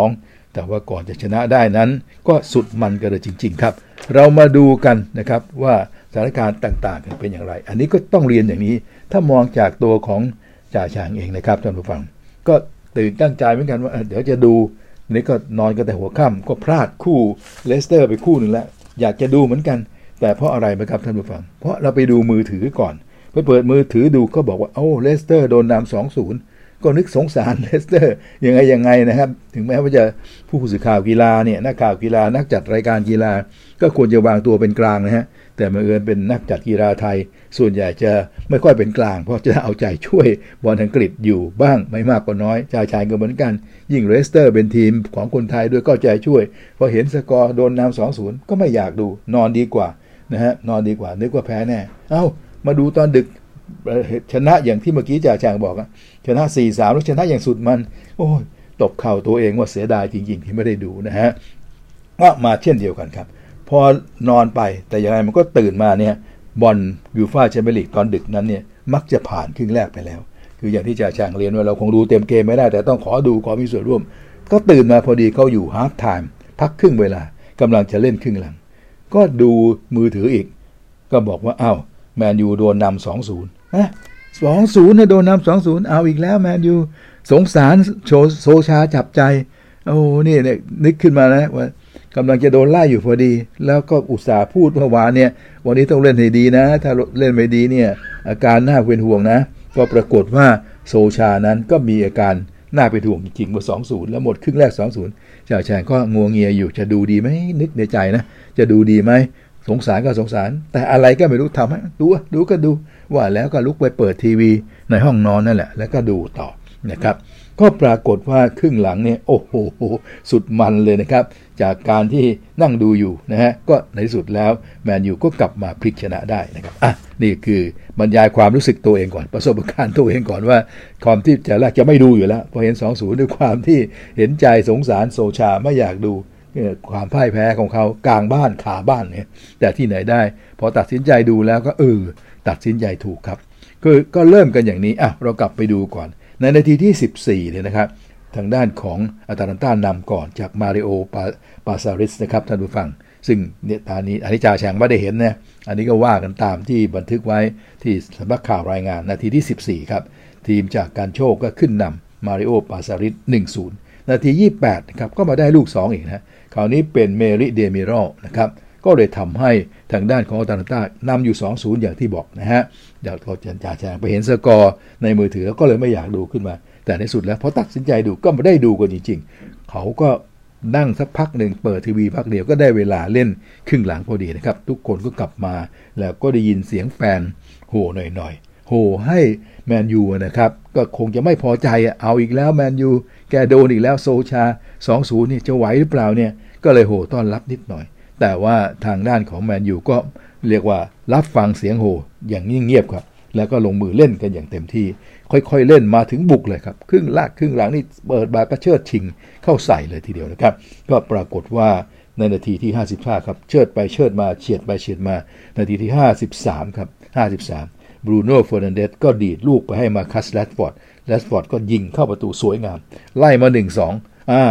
3-2 แต่ว่าก่อนจะชนะได้นั้น ก็สุดมันกันเลยจริง ๆ ครับ เรามาดูกันนะครับว่าสถานการณ์ต่างๆกันเป็นอย่างไร อันนี้ก็ต้องเรียนอย่างนี้ ถ้ามองจากตัวของจ่าแฉ่งเองนะครับท่านผู้ฟัง ก็ตื่นตั้งใจเหมือนกันว่าเดี๋ยวจะดูนี่ก็นอนกันแต่หัวค่ำก็พลาดคู่เลสเตอร์ไปคู่หนึ่งแล้ว อยากจะดูเหมือนกัน แต่เพราะอะไรไหมครับท่านผู้ฟัง เพราะเราไปดูมือถือก่อนไปเปิดมือถือดูก็บอกว่าโอ้เลสเตอร์โดนนำสองศูนย์ก็นึกสงสารเลสเตอร์ยังไงยังไงนะครับ ถึงแม้ว่าจะผู้สื่อข่าวกีฬาเนี่ยนักข่าวกีฬานักจัดรายการกีฬา ก็ควรจะวางตัวเป็นกลางนะฮะ แต่มาเอิญเป็นนักจัดกีฬาไทย ส่วนใหญ่จะไม่ค่อยเป็นกลาง เพราะจะเอาใจช่วยบอลอังกฤษอยู่บ้างไม่มากก็น้อย ชายชายก็เหมือนกัน ยิ่งเลสเตอร์เป็นทีมของคนไทยด้วยก็ใจช่วยพอเห็นสกอร์โดนนำสองศูนย์ก็ไม่อยากดูนอนดีกว่านะฮะนอนดีกว่านึกว่าแพ้แน่ เอา้ามาดูตอนดึกชนะอย่างที่เมื่อกี้จ่าแจงบอกอะชนะสี่สามแล้วชนะอย่างสุดมัน โอ๊ยตบเข่าตัวเองว่าเสียดายจริง ๆ ที่ไม่ได้ดูนะฮะก็มาเช่นเดียวกันครับ พอนอนไปแต่ยังไงมันก็ตื่นมาเนี่ยบอลยูฟ่าแชมเปี้ยนลีกตอนดึกนั้นเนี่ยมักจะผ่านครึ่งแรกไปแล้ว คืออย่างที่จ่าแฉ่งเรียนว่าเราคงดูเต็มเกมไม่ได้ แต่ต้องขอดูขอมีส่วนร่วม ก็ตื่นมาพอดีเขาอยู่ half time พักครึ่งเวลากำลังจะเล่นครึ่งหลัง ก็ดูมือถืออีก ก็บอกว่าอ้าวแมนยูโดนนำสองศูนย์นะสองศูนย์โดนนำสองศูนย์เอาอีกแล้วแมนยูสงสารโชโซชาจับใจโอ้นี่เนี่ยนึกขึ้นมานะว่า กำลังจะโดนไล่อยู่พอดี แล้วก็อุตส่าห์พูดเมื่อวานเนี่ยวันนี้ต้องเล่นให้ดีนะ ถ้าเล่นไม่ดีเนี่ยอาการน่าเป็นห่วงนะ ก็ปรากฏว่าโซชานั้นก็มีอาการน่าเป็นห่วงจริงๆว่าสองศูนย์แล้วหมดครึ่งแรกสองศูนย์จ่าแชงก็งัวเงียอยู่จะดูดีไหมนึกในใจนะ จะดูดีไหมสงสารก็สงสาร แต่อะไรก็ไม่รู้ทำให้ดูดูก็ดูว่าแล้วก็ลุกไปเปิดทีวีในห้องนอนนั่นแหละ แล้วก็ดูต่อนะครับ ก็ปรากฏว่าครึ่งหลังเนี่ยโอ้โหสุดมันเลยนะครับ จากการที่นั่งดูอยู่นะฮะก็ในสุดแล้วแมนยูก็กลับมาพลิกชนะได้นะครับอะนี่คือบรรยายความรู้สึกตัวเองก่อน ประสบการณ์ตัวเองก่อนว่าความที่จะแรกจะไม่ดูอยู่แล้วพอเห็น2อศูนย์ด้วยความที่เห็นใจสงสารโซชาไม่อยากดูความพ่ายแพ้ของเขากลางบ้านขาบ้านเนี่ยแต่ที่ไหนได้ พอตัดสินใจดูแล้วก็เออตัดสินใจถูกครับคือก็เริ่มกันอย่างนี้อะเรากลับไปดูก่อน ในนาทีที่ 14เนี่ยนะครับ ทางด้านของอัตาลันต้านำก่อนจากมาริโอปาซาริสนะครับท่านผู้ฟัง ซึ่งเนี่ยตอนนี้อันนี้จ่าแฉงไม่ได้เห็นนะอันนี้ก็ว่ากันตามที่บันทึกไว้ที่สำนักข่าวรายงาน นาทีที่ 14 ครับ ทีมจากการโขกก็ขึ้นนำมาริโอปาซาลิช1-0 นาที 28นะครับก็มาได้ลูก 2 อีกนะคราวนี้เป็นเมริห์เดมิราลนะครับก็เลยทำให้ทางด้านของอตาลันตานำอยู่ 2-0 อย่างที่บอกนะฮะเดี๋ยวเราจะจ่าแฉ่งไปเห็นสกอร์ในมือถือก็เลยไม่อยากดูขึ้นมา แต่ในสุดแล้วพอตัดสินใจดูก็ไม่ได้ดูกันจริงๆ เขาก็นั่งสักพักหนึ่งเปิดทีวีพักเดียวก็ได้เวลาเล่นครึ่งหลังพอดีนะครับ ทุกคนก็กลับมา แล้วก็ได้ยินเสียงแฟนโห่หน่อยๆโห่ให้แมนยูนะครับ ก็คงจะไม่พอใจเอาอีกแล้วแมนยูแกโดนอีกแล้วโซชา 2-0นี่จะไหวหรือเปล่าเนี่ยก็เลยโห่ต้อนรับนิดหน่อย แต่ว่าทางด้านของแมนยูก็เรียกว่ารับฟังเสียงโห่อย่างเงียบๆครับแล้วก็ลงมือเล่นกันอย่างเต็มที่ ค่อยๆเล่นมาถึงบุกเลยครับ ครึ่งลากครึ่งหลังนี่เปิดบาก็เชิดชิงเข้าใส่เลยทีเดียวนะครับ ก็ปรากฏว่าในนาทีที่ 55 ครับ เชิดไปเชิดมาเฉียดไปเฉียดมา นาทีที่ 53 ครับ 53 บรูโน่เฟอร์นันเดสก็ดีดลูกไปให้มาร์คัสแรชฟอร์ดแรชฟอร์ดก็ยิงเข้าประตูสวยงาม ไล่มา 1-2 อ่า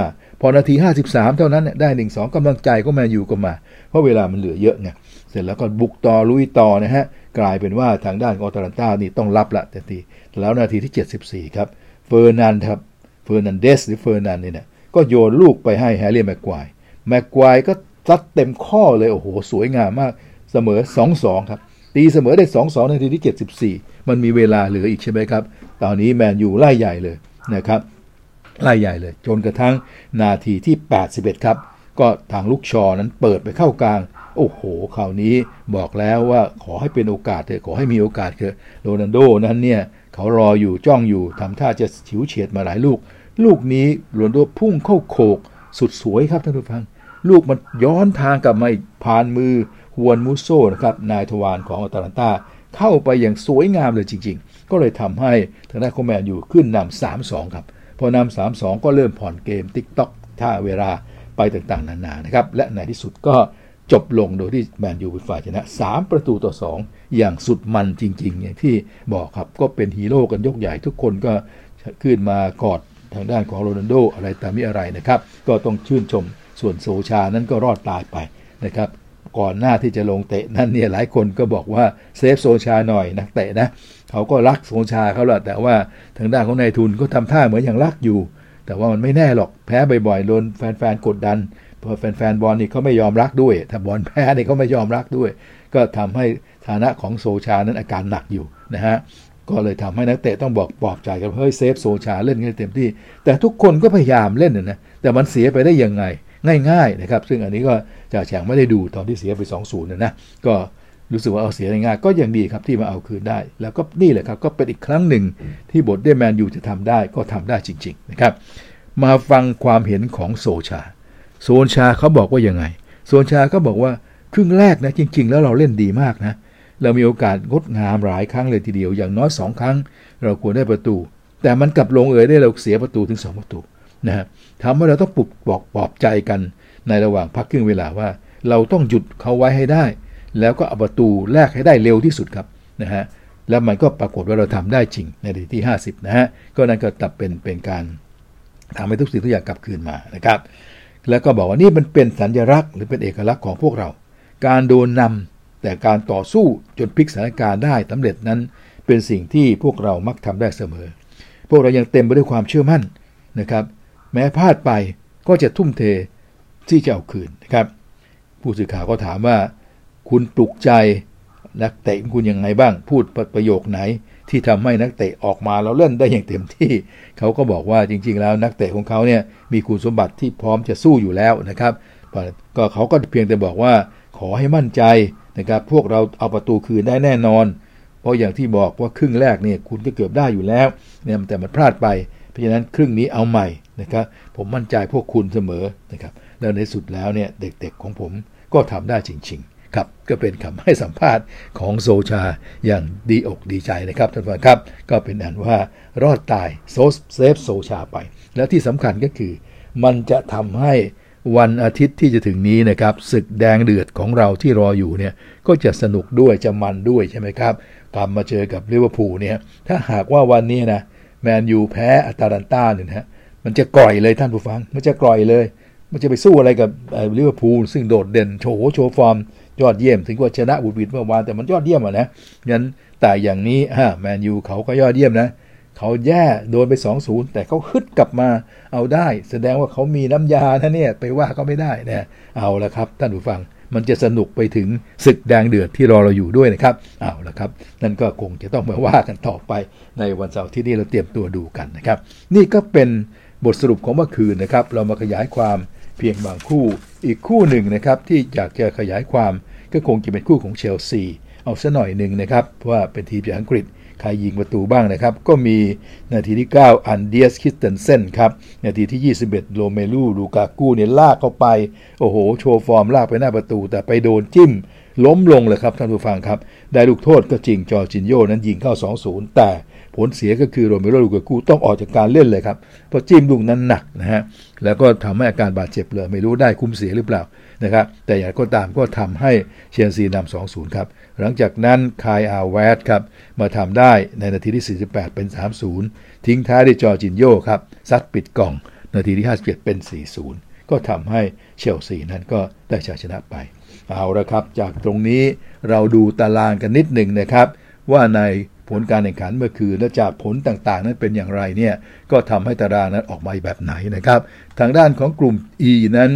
พอนาที 53 เท่านั้นเนี่ยได้ 1 2กำลังใจก็มาอยู่ก็มา เพราะเวลามันเหลือเยอะไงเสร็จแล้วก็บุกต่อลุยต่อนะฮะ กลายเป็นว่าทางด้านอตาลันต้านี่ต้องรับละแต่ทีแล้วนาทีที่ 74 ครับเฟอร์นันครับเฟอร์นันเดสหรือเฟอร์นันนี่เนี่ยก็โยนลูกไปให้แฮร์รี่แม็กควายแม็กควายก็ซัดเต็มข้อเลยโอ้โหสวยงามมากเสมอ 2-2 ครับตีเสมอได้ 2-2ในนาทีที่ 74 มันมีเวลาเหลืออีกใช่ไหมครับ ตอนนี้แมนยูไล่ใหญ่เลยนะครับไล่ใหญ่เลย จนกระทั่งนาทีที่ 81 ครับ ก็ทางลูกชอนั้นเปิดไปเข้ากลาง โอ้โหคราวนี้บอกแล้วว่าขอให้เป็นโอกาสเถอะขอให้มีโอกาสเถอะโรนัลโดนั้นเนี่ยเขารออยู่จ้องอยู่ทำท่าจะฉิวเฉียดมาหลายลูก ลูกนี้โรนัลโดพุ่งเข้าโขก สุดสวยครับท่านผู้ฟัง ลูกมันย้อนทางกลับมาผ่านมือฮวนมูโซนะครับนายทวารของอตาลันตาเข้าไปอย่างสวยงามเลยจริง ๆ ก็เลยทำให้ทางด้านคอมแมนอยู่ขึ้นนำสามสองครับ พอนำสามสองก็เริ่มผ่อนเกม ติ๊กต็อกฆ่าเวลา ไปต่างๆ นานานะครับ และในที่สุดก็จบลงโดยที่แมนยูเป็นฝ่ายชนะ 3 ประตูต่อ 2 อย่างสุดมันจริงๆอย่างที่บอกครับก็เป็นฮีโร่กันยกใหญ่ทุกคนก็ขึ้นมากอดทางด้านของโรนัลโดอะไรตามนี้อะไรนะครับ ก็ต้องชื่นชมส่วนโซชานั้นก็รอดตายไปนะครับก่อนหน้าที่จะลงเตะนั่นเนี่ยหลายคนก็บอกว่าเซฟโซชาหน่อยนักเตะนะเขาก็รักโซชาเขาแหละแต่ว่าทางด้านของนายทุนก็ทำท่าเหมือนอย่างรักอยู่ แต่ว่ามันไม่แน่หรอกแพ้บ่อยๆโดนแฟนๆกดดันพอแฟนๆบอลนี่เขาไม่ยอมรักด้วย ถ้าบอลแพ้นี่เขาไม่ยอมรักด้วย ก็ทำให้ฐานะของโซชานั้นอาการหนักอยู่นะฮะก็เลยทำให้นักเตะต้องบอกปลอบใจกันเฮ้ย save โซชาเล่นให้เต็มที่ แต่ทุกคนก็พยายามเล่นนะแต่มันเสียไปได้ยังไงง่ายๆนะครับ ซึ่งอันนี้ก็จ่าแฉ่งไม่ได้ดูตอนที่เสียไป 2-0นะนะก็ รู้สึกว่าเอาเสียง่ายก็ยังดีครับที่มาเอาคืนได้ แล้วก็นี่แหละครับก็เป็นอีกครั้งหนึ่งที่บทเดแมนยูจะทำได้ก็ทำได้จริงๆนะครับ มาฟังความเห็นของโซชา โซนชาเขาบอกว่ายังไง โซนชาก็บอกว่าครึ่งแรกนะจริง ๆ แล้วเราเล่นดีมากนะ เรามีโอกาสงดงามหลายครั้งเลยทีเดียวอย่างน้อยสองครั้ง เราควรได้ประตู แต่มันกลับลงเอยได้เราเสียประตูถึง 2 ประตูนะครับทำให้เราต้องปลุกบอกปลอบใจกันในระหว่างพักครึ่งเวลาว่า เราต้องหยุดเขาไว้ให้ได้ แล้วก็เอาประตูแรกให้ได้เร็วที่สุดครับนะฮะแล้วมันก็ปรากฏว่าเราทำได้จริงในนาทีที่ 50นะฮะก็นั่นก็ตับเป็นเป็นการทำให้ทุกสิ่งทุกอย่างกลับคืนมานะครับ แล้วก็บอกว่านี่มันเป็นสัญลักษณ์หรือเป็นเอกลักษณ์ของพวกเรา การโดนนำแต่การต่อสู้จนพลิกสถานการณ์ได้สำเร็จนั้น เป็นสิ่งที่พวกเรามักทำได้เสมอ พวกเรายังเต็มไปด้วยความเชื่อมั่นนะครับ แม้พลาดไปก็จะทุ่มเทที่จะเอาคืนนะครับ ผู้สื่อข่าวก็ถามว่า คุณปลุกใจนักเตะคุณยังไงบ้าง พูดประโยคไหน ที่ทำให้นักเตะออกมาแล้วเล่นได้อย่างเต็มที่ เขาก็บอกว่าจริง ๆ แล้วนักเตะของเขาเนี่ยมีคุณสมบัติที่พร้อมจะสู้อยู่แล้วนะครับก็เขาก็เพียงแต่บอกว่าขอให้มั่นใจนะครับพวกเราเอาประตูคืนได้แน่นอน เพราะอย่างที่บอกว่าครึ่งแรกเนี่ยคุณก็เกือบได้อยู่แล้วเนี่ยแต่มันพลาดไป เพราะฉะนั้นครึ่งนี้เอาใหม่นะครับผมมั่นใจพวกคุณเสมอนะครับแล้วในสุดแล้วเนี่ยเด็กๆของผมก็ทำได้จริง ๆ ครับก็เป็นคำให้สัมภาษณ์ของโซชาอย่างดีอกดีใจนะครับท่านผู้ชมครับ ก็เป็นอันว่ารอดตายโซ save โซชาไป แล้วที่สำคัญก็คือ มันจะทำให้วันอาทิตย์ที่จะถึงนี้นะครับศึกแดงเดือดของเราที่รออยู่เนี่ยก็จะสนุกด้วยจะมันด้วยใช่ไหมครับกลับมาเจอกับลิเวอร์พูลเนี่ยถ้าหากว่าวันนี้นะแมนยูแพ้อตาลันตาเนี่ยนะมันจะกร่อยเลยท่านผู้ฟัง มันจะกร่อยเลย มันจะไปสู้อะไรกับลิเวอร์พูลซึ่งโดดเด่นโชว์โชว์ฟอร์มยอดเยี่ยม ถึงว่าชนะหวุดหวิดเมื่อวานแต่มันยอดเยี่ยมอะนะงั้นแต่อย่างนี้ฮะแมนยูเขาก็ยอดเยี่ยมนะเขาแย่โดนไป 2-0 แต่เขาฮึดกลับมาเอาได้ แสดงว่าเขามีน้ำยาท่านเนี่ยไปว่าเขาไม่ได้นะเอาละครับ ท่านผู้ฟังมันจะสนุกไปถึงศึกแดงเดือดที่รอเราอยู่ด้วยนะครับเอาละครับ นั่นก็คงจะต้องมาว่ากันต่อไปในวันเสาร์ที่นี่เราเตรียมตัวดูกันนะครับ นี่ก็เป็นบทสรุปของเมื่อคืนนะครับ เรามาขยายความ เพียงบางคู่ อีกคู่หนึ่งนะครับที่อยากจะขยายความก็คงจะเป็นคู่ของเชลซีเอาซะหน่อยหนึ่งนะครับว่าเป็นทีมจากอังกฤษใครยิงประตูบ้างนะครับ ก็มีนาทีที่ 9 อันเดรียส คริสเตนเซนครับนาทีที่ 21โรเมลูลูกากูเนี่ยลากเข้าไป โอ้โห โชว์ฟอร์มลากไปหน้าประตู แต่ไปโดนจิ้ม ล้มลงเลยครับท่านผู้ฟังครับ ได้ลูกโทษก็จริงจอร์จินโญนั้นยิงเข้า 2-0 แต่ ผลเสียก็คือโรเมลูลูกากูต้องออกจากการเล่นเลยครับ เพราะจิ้มลูกนั้นหนักนะฮะแล้วก็ทำให้อาการบาดเจ็บเลย ไม่รู้ได้คุ้มเสียหรือเปล่านะครับแต่อย่างก็ตามก็ทำให้เชลซีนำ2-0ครับ หลังจากนั้นไค ฮาแวร์ตซ์ครับ มาทำได้ในนาทีที่ 48 เป็น 3-0 ทิ้งท้ายด้วยจอร์จินโญครับซัดปิดกล่อง นาทีที่ 57 เป็น 4-0 ก็ทำให้เชลซีนั้นก็ได้ชัยชนะไป เอาละครับ จากตรงนี้เราดูตารางกันนิดหนึ่งนะครับ ว่าใน ผลการแข่งขันเมื่อคืนและจากผลต่างๆ นั้นเป็นอย่างไรเนี่ยก็ทำให้ตารางนั้นออกมาแบบไหนนะครับ ทางด้านของกลุ่ม E นั้น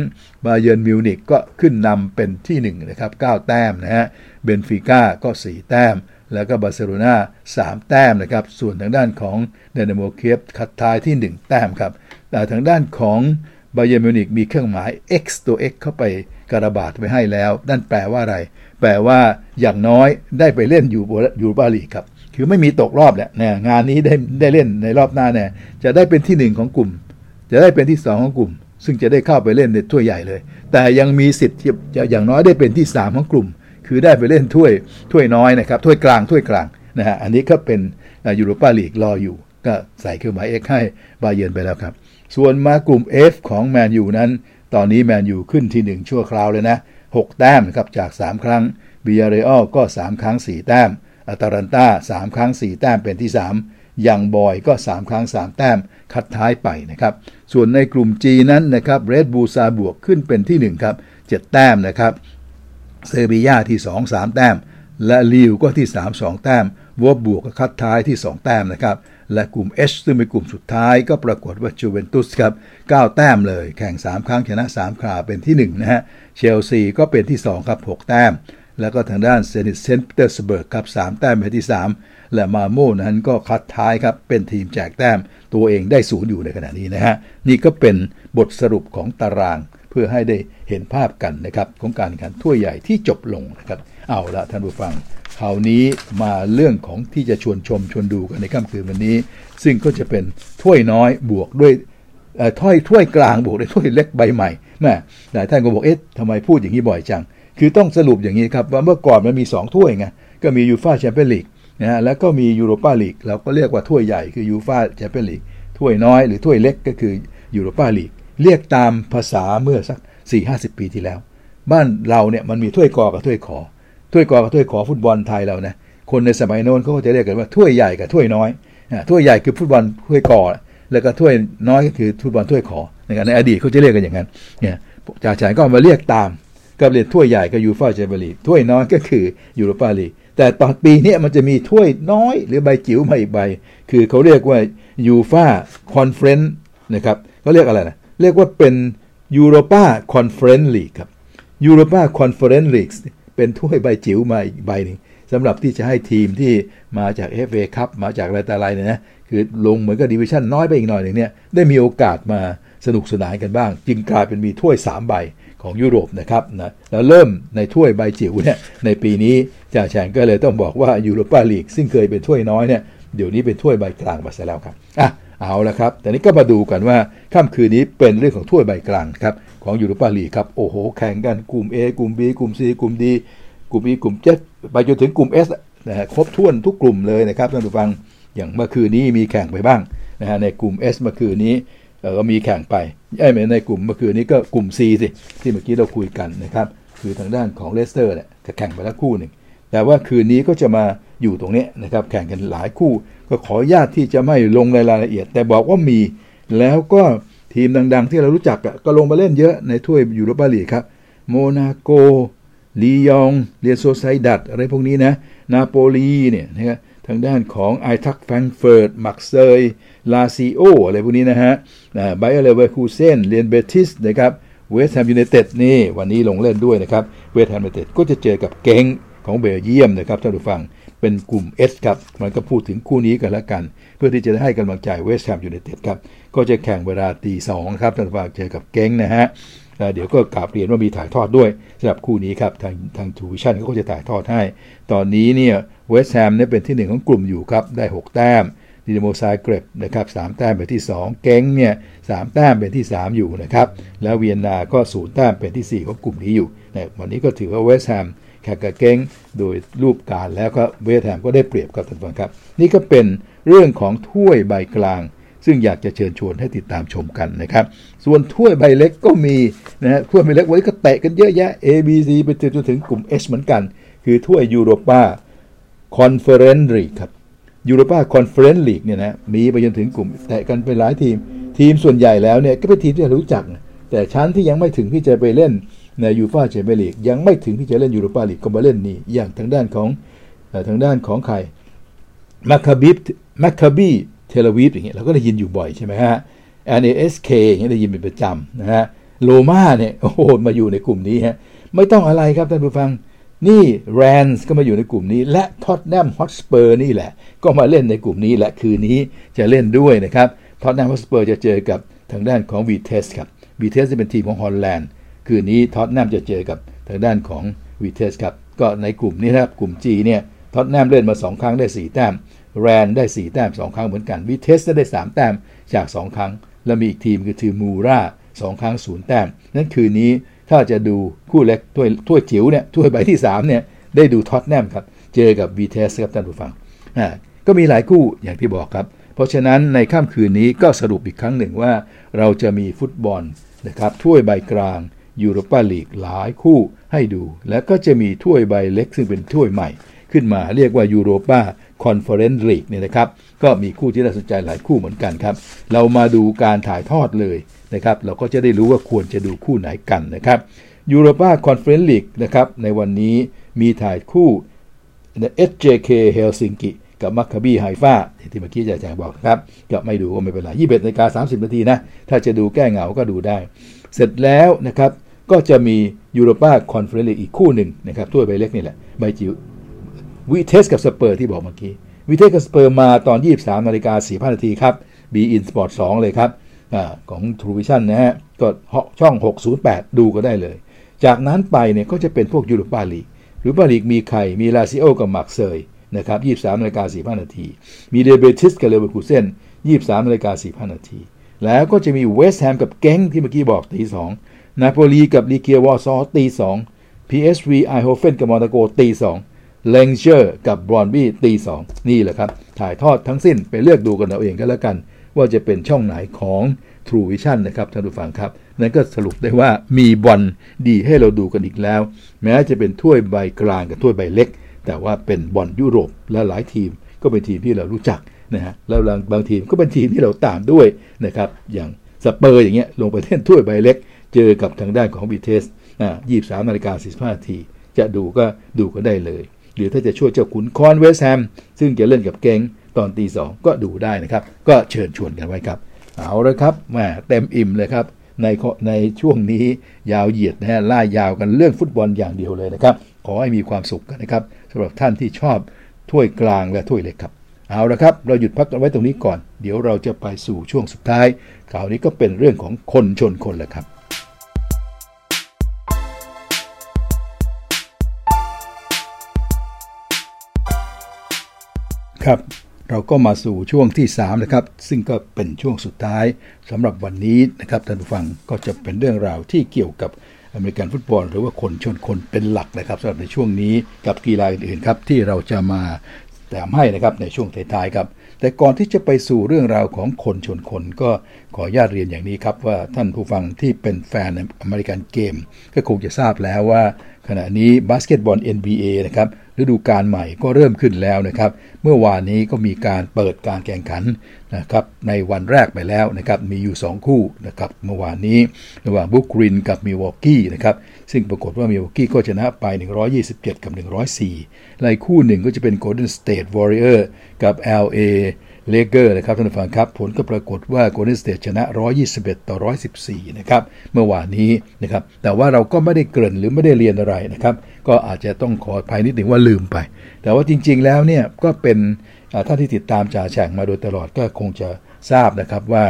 บาเยร์นมิวนิกก็ขึ้นนำเป็นที่1นะครับ9แต้มนะฮะเบนฟิก้าก็ 4 แต้ม แล้วก็บาร์เซโลนา3 แต้มนะครับ ส่วนทางด้านของเดนโมเคียฟคัดท้ายที่ 1 แต้มครับแต่ทางด้านของบาเยร์นมิวนิกมีเครื่องหมาย X ตัว X เข้าไปกระบาดไปให้แล้ว นั่นแปลว่าอะไร แปลว่าอย่างน้อยได้ไปเล่นอยู่ยูบาลีครับ คือไม่มีตกรอบแหละเนี่ยงานนี้ได้ได้เล่นในรอบหน้าเนี่ยจะได้เป็นที่หนึ่งของกลุ่ม จะได้เป็นที่สองของกลุ่ม ซึ่งจะได้เข้าไปเล่นในถ้วยใหญ่เลย แต่ยังมีสิทธิ์จะอย่างน้อยได้เป็นที่สามของกลุ่ม คือได้ไปเล่นถ้วยถ้วยน้อยนะครับถ้วยกลางถ้วยกลางนะฮะอันนี้ก็เป็นยูโรปาลีกรออยู่ ก็ใส่เครื่องหมาย X ให้บาเยนไปแล้วครับ ส่วนมากลุ่ม F ของแมนยูนั้น ตอนนี้แมนยูขึ้นที่1ชั่วคราวเลยนะ6แต้มครับจาก 3 ครั้งบิยาเรอัลก็ 3 ครั้ง 4 แต้ม อัตารันตา3 ครั้ง 4 แต้มเป็นที่ 3 ยังบอยก็ 3 ครั้ง 3 แต้มคัดท้ายไปนะครับ ส่วนในกลุ่ม G นั้นนะครับเรดบูซาบวกขึ้นเป็นที่ 1 ครับ 7 แต้มนะครับเซบียาที่ 2 3 แต้ม และลีลล์ก็ที่ 3 2 แต้โวล์ฟสบวร์กก็คัดท้ายที่ 2 แต้มนะครับ และกลุ่ม H ซึ่งเป็นกลุ่มสุดท้ายก็ปรากฏว่าจูเวนตุสครับ 9 แต้มเลย แข่ง 3 ครั้งชนะ 3 ครั้งเป็นที่ 1 นะฮะ เชลซีก็เป็นที่ 2 ครับ 6 แต้ม แล้วก็ทางด้านเซนิตเซนต์ปีเตอร์สเบิร์กครับ3แต้มเป็นที่ 3 และมัลโมนั้นก็คัดท้ายครับเป็นทีมแจกแต้มตัวเองได้ศูนย์อยู่ในขณะนี้นะฮะ นี่ก็เป็นบทสรุปของตารางเพื่อให้ได้เห็นภาพกันนะครับ ของการแข่งขันถ้วยใหญ่ที่จบลงนะครับ เอาละท่านผู้ฟังคราวนี้มาเรื่องของที่จะชวนชมชวนดูกันในค่ำคืนวันนี้ ซึ่งก็จะเป็นถ้วยน้อยบวกด้วยถ้วยถ้วยกลางบวกด้วยถ้วยเล็กใบใหม่แม่หลายท่านก็บอกเอ๊ะทำไมพูดอย่างนี้บ่อยจัง คือต้องสรุปอย่างนี้ครับว่าเมื่อก่อนมันมี 2 ถ้วยไงก็มียูฟาแชมเปี้ยนลีกนะฮะแล้วก็มียูโรปาลีกเราก็เรียกว่าถ้วยใหญ่คือยูฟาแชมเปี้ยนลีกถ้วยน้อยหรือถ้วยเล็กก็คือยูโรปาลีกเรียกตามภาษาเมื่อสัก 4 50 ปีที่แล้ว บ้านเราเนี่ยมันมีถ้วยกอกับถ้วยขอ ถ้วยกอกับถ้วยขอฟุตบอลไทยเรานะคนในสมัยโน้นเขาก็จะเรียกกันว่าถ้วยใหญ่กับถ้วยน้อยถ้วยใหญ่คือฟุตบอลถ้วยกอแล้วก็ถ้วยน้อยก็คือฟุตบอลถ้วยขอในอดีตเขาจะเรียกกันอย่างนั้นเนี่ยจ่าชายก็มาเรียกตาม ก็เรียกถ้วยใหญ่ก็ยูฟ่าแชมเปี้ยนลีกถ้วยน้อยก็คือยูโรปาลีกแต่ตอนปีนี้มันจะมีถ้วยน้อยหรือใบจิ๋วมาอีกใบ คือเขาเรียกว่ายูฟ่าคอนเฟรนซ์นะครับเขาเรียกอะไรนะเรียกว่าเป็นยูโรปาคอนเฟรนซ์ลีกครับยูโรปาคอนเฟรนซ์ลีกเป็นถ้วยใบจิ๋วมาอีกใบหนึ่งสำหรับที่จะให้ทีมที่มาจาก FA คัพมาจากอะไรแต่ไรเนี่ยนะคือลงเหมือนกับดิวิชั่นน้อยไปอีกหน่อยหนึ่งเนี่ยได้มีโอกาสมาสนุกสนานกันบ้าง จึงกลายเป็นมีถ้วย 3 ใบ ของยุโรปนะครับนะแล้วเริ่มในถ้วยใบจิ๋วเนี่ยในปีนี้จ่าแฉงก็เลยต้องบอกว่ายูโรปาลีกซึ่งเคยเป็นถ้วยน้อยเนี่ยเดี๋ยวนี้เป็นถ้วยใบกลางมาซะแล้วครับอะเอาละครับ แต่นี้ก็มาดูกันว่าค่ำคืนนี้เป็นเรื่องของถ้วยใบกลางครับของยูโรปาลีกครับโอ้โหแข่งกันกลุ่ม A กลุ่ม B กลุ่ม C กลุ่ม D กลุ่ม E กลุ่ม J ไปจนถึงกลุ่ม S นะฮะครบถ้วนทุกกลุ่มเลยนะครับท่านผู้ฟังอย่างเมื่อคืนนี้มีแข่งไปบ้างนะฮะในกลุ่ม S เมื่อคืนนี้ ก็มีแข่งไปไอ้ในกลุ่มเมื่อคืนนี้ก็กลุ่ม C สิที่เมื่อกี้เราคุยกันนะครับคือทางด้านของเลสเตอร์เนี่ยจะแข่งไปแล้วคู่หนึ่งแต่ว่าคืนนี้ก็จะมาอยู่ตรงนี้นะครับแข่งกันหลายคู่ ก็ขออนุญาตที่จะไม่ลงในรายละเอียด แต่บอกว่ามีแล้วก็ทีมดัง ๆ ที่เรารู้จักก็ลงมาเล่นเยอะในถ้วยยูโรปาลีกครับโมนาโกลียองเรอัลโซเซียดัดอะไรพวกนี้นะนาโปลีเนี่ยนะครับ ทางด้านของไอน์ทรัคแฟรงก์เฟิร์ตมาร์กเซยลาซิโออะไรพวกนี้นะฮะไบเออร์เลเวอร์คูเซนเรอัลเบติสนะครับเวสต์แฮมยูไนเต็ดนี่วันนี้ลงเล่นด้วยนะครับเวสต์แฮมยูไนเต็ดก็จะเจอกับเกงค์ของเบลเยียมนะครับท่านผู้ฟังเป็นกลุ่ม S ครับ มันก็พูดถึงคู่นี้กันแล้วกัน เพื่อที่จะให้กำลังใจเวสต์แฮมยูไนเต็ดครับ ก็จะแข่งเวลาตีสองครับท่านผู้ฟังเจอกับเกงค์นะฮะ เดี๋ยวก็กราบเรียนว่ามีถ่ายทอดด้วยสำหรับคู่นี้ครับทางทางทรูวิชั่นส์เขาก็จะถ่ายทอดให้ ตอนนี้เนี่ยเวสต์แฮมเนี่ยเป็นที่ 1 ของกลุ่มอยู่ครับ ได้ 6 แต้มดินาโมซาเกร็บนะครับ 3 แต้มเป็นที่2เกงค์เนี่ย 3 แต้มเป็นที่ 3 อยู่นะครับ แล้วเวียนนาก็ศูนย์แต้มเป็นที่ 4 ของกลุ่มนี้อยู่นะวันนี้ก็ถือว่าเวสต์แฮมแข่งกับเกงค์โดยรูปการณ์แล้วก็เวสต์แฮมก็ได้เปรียบกับท่านผู้ชมครับ นี่ก็เป็นเรื่องของถ้วยใบกลาง ซึ่งอยากจะเชิญชวนให้ติดตามชมกันนะครับ ส่วนถ้วยใบเล็กก็มีนะฮะถ้วยใบเล็กวันนี้ก็เตะกันเยอะแยะ A B C ไปจนถึงกลุ่ม H เหมือนกัน คือถ้วยยูโรปาคอนเฟอเรนซ์ลีกครับยูโรปาคอนเฟอเรนซ์ลีกเนี่ยนะมีไปจนถึงกลุ่ม H เตะกันไปหลายทีม ทีมส่วนใหญ่แล้วเนี่ยก็เป็นทีมที่รู้จัก แต่ชั้นที่ยังไม่ถึงที่จะไปเล่นในยูฟ่าแชมเปี้ยนลีกยังไม่ถึงที่จะเล่นยูโรปาลีกก็มาเล่นนี่อย่างทางด้านของทางด้านของใครมัคคาบีมัคคาบี เทลอาวีฟอย่างเงี้ยเราก็ได้ยินอยู่บ่อยใช่ไหมฮะ LASK อย่างเงี้ยได้ยินเป็นประจำนะฮะโรมาเนี่ยโอ้โหมาอยู่ในกลุ่มนี้ฮะไม่ต้องอะไรครับท่านผู้ฟังนี่แรนส์ก็มาอยู่ในกลุ่มนี้ และท็อตแนมฮอตสเปอร์นี่แหละ ก็มาเล่นในกลุ่มนี้และคืนนี้จะเล่นด้วยนะครับท็อตแนมฮอตสเปอร์จะเจอกับทางด้านของวีเทสครับวีเทสจะเป็นทีมของฮอลแลนด์คืนนี้ท็อตแนมจะเจอกับทางด้านของวีเทสครับก็ในกลุ่มนี้นะครับกลุ่ม G เนี่ยท็อตแนมเล่นมา 2 ครั้งได้ 4 แต้ม แรนส์ได้ 4 แต้ม 2 ครั้งเหมือนกันวีเทสได้ 3 แต้มจาก 2 ครั้ง แล้วมีอีกทีมคือทีมมูรา2 ครั้ง 0 แต้ม นั่นคืนนี้ถ้าจะดูคู่เล็กถ้วยถ้วยจิ๋วเนี่ยถ้วยใบที่3เนี่ยได้ดูท็อตแนมครับ เจอกับวีเทสครับท่านผู้ฟังอ่าก็มีหลายคู่อย่างที่บอกครับ เพราะฉะนั้นในค่ำคืนนี้ก็สรุปอีกครั้งหนึ่งว่า เราจะมีฟุตบอลนะครับถ้วยใบกลางยูโรปาลีกหลายคู่ให้ดู แล้วก็จะมีถ้วยใบเล็กซึ่งเป็นถ้วยใหม่ ขึ้นมาเรียกว่ายูโรปา คอนเฟอเรนซ์ลีกเนี่ยนะครับ ก็มีคู่ที่น่าสนใจหลายคู่เหมือนกันครับ เรามาดูการถ่ายทอดเลยนะครับ เราก็จะได้รู้ว่าควรจะดูคู่ไหนกันนะครับยูโรปาคอนเฟอเรนซ์ลีกนะครับ ในวันนี้มีถ่ายคู่ SJK เฮลซิงกิกับมัคคาบีไฮฟาที่เมื่อกี้อาจารย์บอกครับก็ไม่ดูก็ไม่เป็นไร21นาฬิกา30นาทีนะ ถ้าจะดูแก้เหงาก็ดูได้ เสร็จแล้วนะครับ ก็จะมียูโรปาคอนเฟอเรนซ์ลีกอีกคู่หนึ่งนะครับถ้วยใบเล็กนี่แหละใบจิ๋ว วิเทสส์กับสเปอร์ที่บอกเมื่อกี้ วิเทสส์กับสเปอร์มาตอน 23นาฬิกา4นาทีครับ beIN Sports 2เลยครับของ TrueVisions นะฮะก็ช่อง 608 ดูก็ได้เลย จากนั้นไปเนี่ยก็จะเป็นพวกยูโรปาลีกหรือปาลีกมีใครมีลาซิโอกับมาร์กเซยนะครับ23นาฬิกา45นาทีมีเรอัลเบติสกับเลเวอร์คูเซน23นาฬิกา45นาทีแล้วก็จะมีเวสต์แฮมกับเกงค์ที่เมื่อกี้บอกตี2นาโปลีกับลีเกียวอร์ซอตี2 PSV ไอโฮเฟนกับโมนาโกตี2 เรนเจอร์กับบรอนบี้ตี2นี่แหละครับ ถ่ายทอดทั้งสิ้นไปเลือกดูกันเอาเองก็แล้วกัน ว่าจะเป็นช่องไหนของ TrueVisions นะครับท่านผู้ฟังครับ นั่นก็สรุปได้ว่ามีบอลดีให้เราดูกันอีกแล้ว แม้จะเป็นถ้วยใบกลางกับถ้วยใบเล็ก แต่ว่าเป็นบอลยุโรปและหลายทีม ก็เป็นทีมที่เรารู้จักนะฮะแล้วบางทีมก็เป็นทีมที่เราตามด้วยนะครับอย่างสเปอร์อย่างเงี้ยลงไปเล่นถ้วยใบเล็ก เจอกับทางด้านของวิเทสส์อ่ายี่สามนาฬิกาสี่สิบห้านาที จะดูก็ดูก็ได้เลย หรือถ้าจะช่วยเจ้าขุนค้อนเวสต์แฮมซึ่งจะเล่นกับเกงค์ตอนตีสองก็ดูได้นะครับ ก็เชิญชวนกันไว้ครับ เอาละครับแหมเต็มอิ่มเลยครับ ในในช่วงนี้ยาวเหยียดนะฮะล่ายาวกันเรื่องฟุตบอลอย่างเดียวเลยนะครับ ขอให้มีความสุขกันนะครับสำหรับท่านที่ชอบถ้วยกลางและถ้วยเล็กครับ เอาละครับ เราหยุดพักกันไว้ตรงนี้ก่อน เดี๋ยวเราจะไปสู่ช่วงสุดท้ายข่าวนี้ก็เป็นเรื่องของคนชนคนแหละครับ ครับ เราก็มาสู่ช่วงที่3นะครับ ซึ่งก็เป็นช่วงสุดท้ายสำหรับวันนี้นะครับท่านผู้ฟังก็จะเป็นเรื่องราวที่เกี่ยวกับอเมริกันฟุตบอล หรือว่าคนชนคนเป็นหลักนะครับสำหรับในช่วงนี้กับกีฬาอื่นๆครับที่เราจะมาแถมให้นะครับในช่วงท้ายๆครับ แต่ก่อนที่จะไปสู่เรื่องราวของคนชนคนก็ขออนุญาตเรียนอย่างนี้ครับว่าท่านผู้ฟังที่เป็นแฟน American game ก็คงจะทราบแล้วว่า ขณะนี้บาสเกตบอล NBA นะครับ ฤดูกาลใหม่ก็เริ่มขึ้นแล้วนะครับ เมื่อวานนี้ก็มีการเปิดการแข่งขันนะครับในวันแรกไปแล้วนะครับมีอยู่ 2 คู่นะครับเมื่อวานนี้ระหว่างบรูคลินกับมิลวอกีนะครับซึ่งปรากฏว่ามิลวอกีก็ชนะไป 127 กับ 104และคู่หนึ่งก็จะเป็นโกลเด้นสเตทวอริเออร์กับ LA เลเกอร์นะครับท่านผู้ฟังครับ ผลก็ปรากฏว่า Golden State ชนะ 121 ต่อ 114 นะครับ เมื่อวานนี้นะครับ แต่ว่าเราก็ไม่ได้เกริ่นหรือไม่ได้เรียนอะไรนะครับ ก็อาจจะต้องขออภัยนิดหนึ่งว่าลืมไป แต่ว่าจริงๆแล้วเนี่ยก็เป็นท่านที่ติดตามจ่าแฉ่งมาโดยตลอดก็คงจะทราบนะครับว่า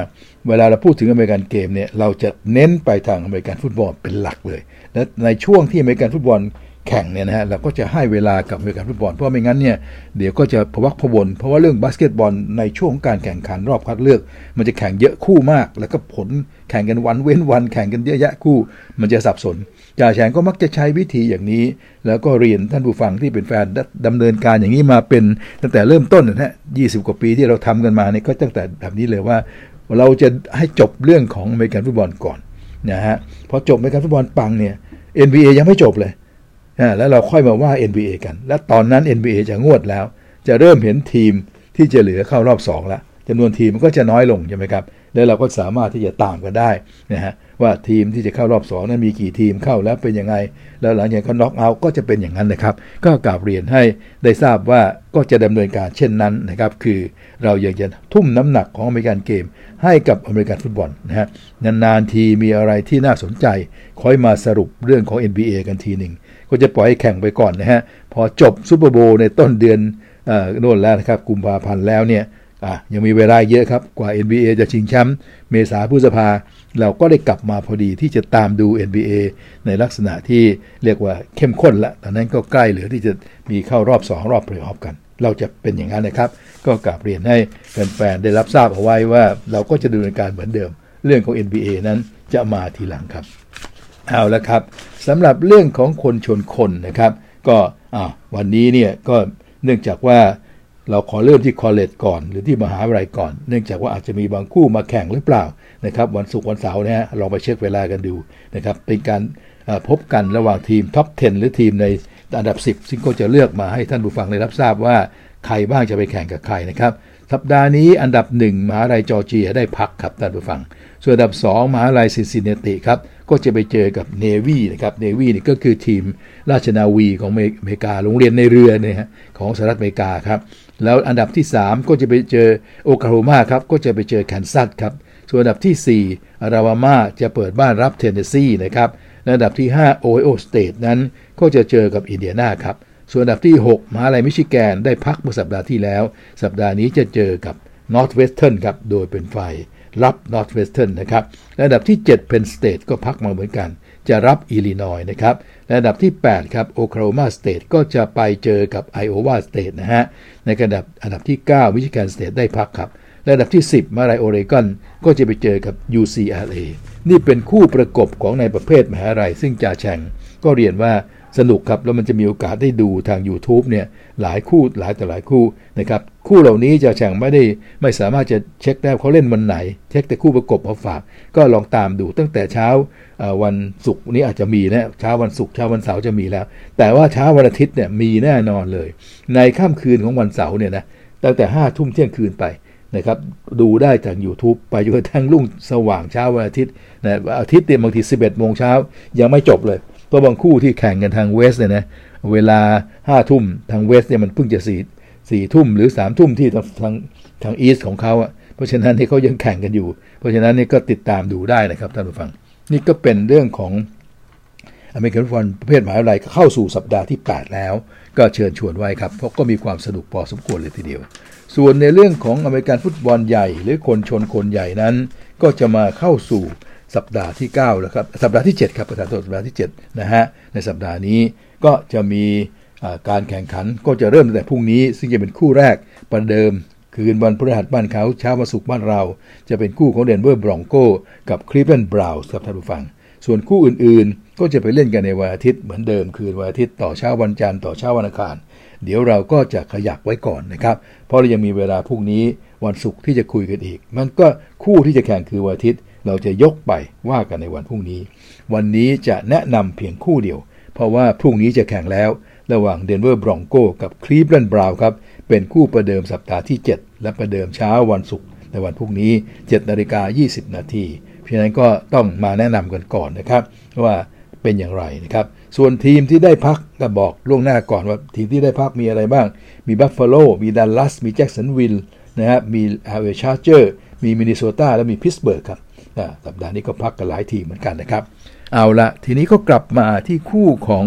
เวลาเราพูดถึง American game เนี่ยเราจะเน้นไปทางอเมริกันฟุตบอลเป็นหลักเลย และในช่วงที่อเมริกันฟุตบอล แข่งเนี่ยนะฮะเราก็จะให้เวลากับเมริกันฟุตบอลเพราะไม่งั้นเนี่ยเดี๋ยวก็จะพะวักพะวนเพราะว่าเรื่องบาสเกตบอลในช่วงการแข่งขันรอบคัดเลือก มันจะแข่งเยอะคู่มาก แล้วก็ผลแข่งกันวันเว้นวันแข่งกันเยอะแยะคู่ มันจะสับสนจ่าแฉ่งก็มักจะใช้วิธีอย่างนี้ แล้วก็เรียนท่านผู้ฟังที่เป็นแฟนดำเนินการอย่างนี้มาเป็นตั้งแต่เริ่มต้นนะฮะยีกว่าปีที่เราทำกันมาเนี่ยก็ตั้งแต่แบบนี้เลยว่า เราจะให้จบเรื่องของอเมริกันฟุตบอลก่อนนะฮะพอจบอเมริกันฟุตบอลปังเนี่ย NBA ยังไม่จบเลย แล้วเราค่อยมาว่า NBA กัน และตอนนั้น NBA จะงวดแล้ว จะเริ่มเห็นทีมที่จะเหลือเข้ารอบ2แล้วจำนวนทีมมันก็จะน้อยลงใช่ไหมครับ แล้วเราก็สามารถที่จะตามกันได้นะฮะว่าทีมที่จะเข้ารอบ2นั้นมีกี่ทีมเข้าแล้วเป็นยังไง แล้วหลังจากเขาน็อกเอาท์ก็จะเป็นอย่างนั้นนะครับ ก็กราบเรียนให้ได้ทราบว่าก็จะดำเนินการเช่นนั้นนะครับ คือเราอยากจะทุ่มน้ำหนักของ American game ให้กับอเมริกันฟุตบอลนะฮะนานๆทีมีอะไรที่น่าสนใจค่อยมาสรุปเรื่องของ NBA กันทีหนึ่ง ก็จะปล่อยให้แข่งไปก่อนนะฮะ พอจบซูเปอร์โบว์ในต้นเดือนโน่นแล้วนะครับกุมภาพันธ์แล้วเนี่ยยังมีเวลาเยอะครับ กว่า NBA จะชิงแชมป์เมษาพฤษภา เราก็ได้กลับมาพอดีที่จะตามดู NBA ในลักษณะที่เรียกว่าเข้มข้นละตอนนั้นก็ใกล้เหลือที่จะมีเข้ารอบ 2 รอบเพลย์ออฟกัน เราจะเป็นอย่างนั้นนะครับ ก็กลับเรียนให้แฟนๆได้รับทราบเอาไว้ว่าเราก็จะดำเนินการเหมือนเดิม เรื่องของ NBA นั้นจะมาทีหลังครับ เอาละครับสำหรับเรื่องของคนชนคนนะครับ ก็วันนี้เนี่ยก็เนื่องจากว่าเราขอเริ่มที่คอเลจก่อน หรือที่มหาวิทยาลัยก่อน เนื่องจากว่าอาจจะมีบางคู่มาแข่งหรือเปล่านะครับ วันศุกร์วันเสาร์นะฮะลองไปเช็คเวลากันดูนะครับ เป็นการพบกันระหว่างทีม top 10 หรือทีมในอันดับ 10 ซึ่งก็จะเลือกมาให้ท่านผู้ฟังได้รับทราบว่าใครบ้างจะไปแข่งกับใครนะครับสัปดาห์นี้อันดับ 1มหาวิทยาลัยจอร์เจียได้พักครับท่านผู้ฟัง ส่วนอันดับ 2มหาวิทยาลัยซินซินเนติครับ ก็จะไปเจอกับเนวีนะครับเนวีนี่ก็คือทีมราชนาวีของอเมริกาโรงเรียนนายเรือเนี่ยของสหรัฐอเมริกาครับ แล้วอันดับที่ 3 ก็จะไปเจอโอคลาโฮมาครับก็จะไปเจอแคนซัสครับส่วนอันดับที่ 4 อลาบามาจะเปิดบ้านรับเทนเนสซีนะครับอันดับที่ 5 โอไฮโอสเตทนั้นก็จะเจอกับอินเดียนาครับส่วนอันดับที่ 6 มหาลัยมิชิแกนได้พักเมื่อสัปดาห์ที่แล้ว สัปดาห์นี้จะเจอกับนอร์ทเวสเทิร์นครับโดยเป็นฝ่าย รับนอร์ทเวสเทิร์นนะครับและอันดับที่7เพนสเตทก็พักมาเหมือนกัน จะรับอิลลินอยนะครับและอันดับที่ 8 ครับโอคลาโฮมาสเตทก็จะไปเจอกับไอโอวาสเตทนะฮะในระดับอันดับที่9มิชิแกนสเตทได้พักครับและดับที่ 10 มหาลัยโอเรกอนก็จะไปเจอกับ UCLA นี่เป็นคู่ประกบของในประเภทมหาลัย ซึ่งจ่าแฉ่งก็เรียนว่าสนุกครับ แล้วมันจะมีโอกาสได้ดูทาง YouTube เนี่ยหลายคู่หลายแต่หลายคู่นะครับ คู่เหล่านี้จะแข่งไม่ได้ไม่สามารถจะเช็คได้เขาเล่นวันไหน เช็คแต่คู่ประกบมาฝาก ก็ลองตามดูตั้งแต่เช้าวันศุกร์นี้อาจจะมีนะเช้าวันศุกร์เช้าวันเสาร์จะมีแล้ว แต่ว่าเช้าวันอาทิตย์เนี่ยมีแน่นอนเลย ในค่ำคืนของวันเสาร์เนี่ยนะตั้งแต่ห้าทุ่มเที่ยงคืนไปนะครับดูได้ทาง YouTube ไปจนกระทั่งรุ่งสว่างเช้าวันอาทิตย์นะอาทิตย์เนี่ยบางที 11โมงเช้ายังไม่จบเลยเพราะบางคู่ที่แข่งกันทางเวสเนี่ยนะเวลาห้าทุ่มทางเวสเนี่ยมันเพิ่งจะสี่ สี่ทุ่มหรือสามทุ่มที่ทางทางอีสของเขาอะเพราะฉะนั้นนี่เขายังแข่งกันอยู่ เพราะฉะนั้นนี่ก็ติดตามดูได้นะครับท่านผู้ฟัง นี่ก็เป็นเรื่องของอเมริกันฟุตบอลประเภทหมหาวิทยาลัยเข้าสู่สัปดาห์ที่ 8 แล้ว ก็เชิญชวนไว้ครับ เพราะก็มีความสนุกพอสมควรเลยทีเดียว ส่วนในเรื่องของอเมริกันฟุตบอลใหญ่ หรือคนชนคนใหญ่นั้น ก็จะมาเข้าสู่สัปดาห์ที่9แล้วครับสัปดาห์ที่ 7 ครับประธานโทษสัปดาห์ที่7นะฮะในสัปดาห์นี้ก็จะมี การแข่งขันก็จะเริ่มตั้งแต่พรุ่งนี้ ซึ่งจะเป็นคู่แรกประเดิม คืนวันพฤหัสบ้านเขาเช้าวันศุกร์บ้านเรา จะเป็นคู่ของเดนเวอร์บรองโกกับคลีฟแลนด์บราวน์ครับท่านผู้ฟัง ส่วนคู่อื่นๆ ก็จะไปเล่นกันในวันอาทิตย์เหมือนเดิมคืนวันอาทิตย์ต่อเช้าวันจันทร์ต่อเช้าวันอังคารเดี๋ยวเราก็จะขยักไว้ก่อนนะครับ เพราะเรายังมีเวลาพรุ่งนี้วันศุกร์ที่จะคุยกันอีก มันก็คู่ที่จะแข่งคือวันอาทิตย์ เราจะยกไปว่ากันในวันพรุ่งนี้ วันนี้จะแนะนำเพียงคู่เดียว เพราะว่าพรุ่งนี้จะแข่งแล้ว ระหว่างเดนเวอร์บรองโกกับคลีฟแลนด์บราวน์ครับเป็นคู่ประเดิมสัปดาห์ที่ 7 และประเดิมเช้าวันศุกร์ในวันพรุ่งนี้7นาฬิกา20 นาทีเพราะฉะนั้นก็ต้องมาแนะนำกันก่อนนะครับว่าเป็นอย่างไรนะครับ ส่วนทีมที่ได้พักก็บอกล่วงหน้าก่อนว่าทีมที่ได้พักมีอะไรบ้าง มีบัฟฟาโล มีดัลลัส มีแจ็กสันวิลนะครับ มีอาเวชาร์เจอร์ มีมินนิโซตา และมีพิตต์สเบิร์กครับสัปดาห์นี้ก็พักกันหลายทีมเหมือนกันนะครับ เอาละทีนี้ก็กลับมาที่คู่ของ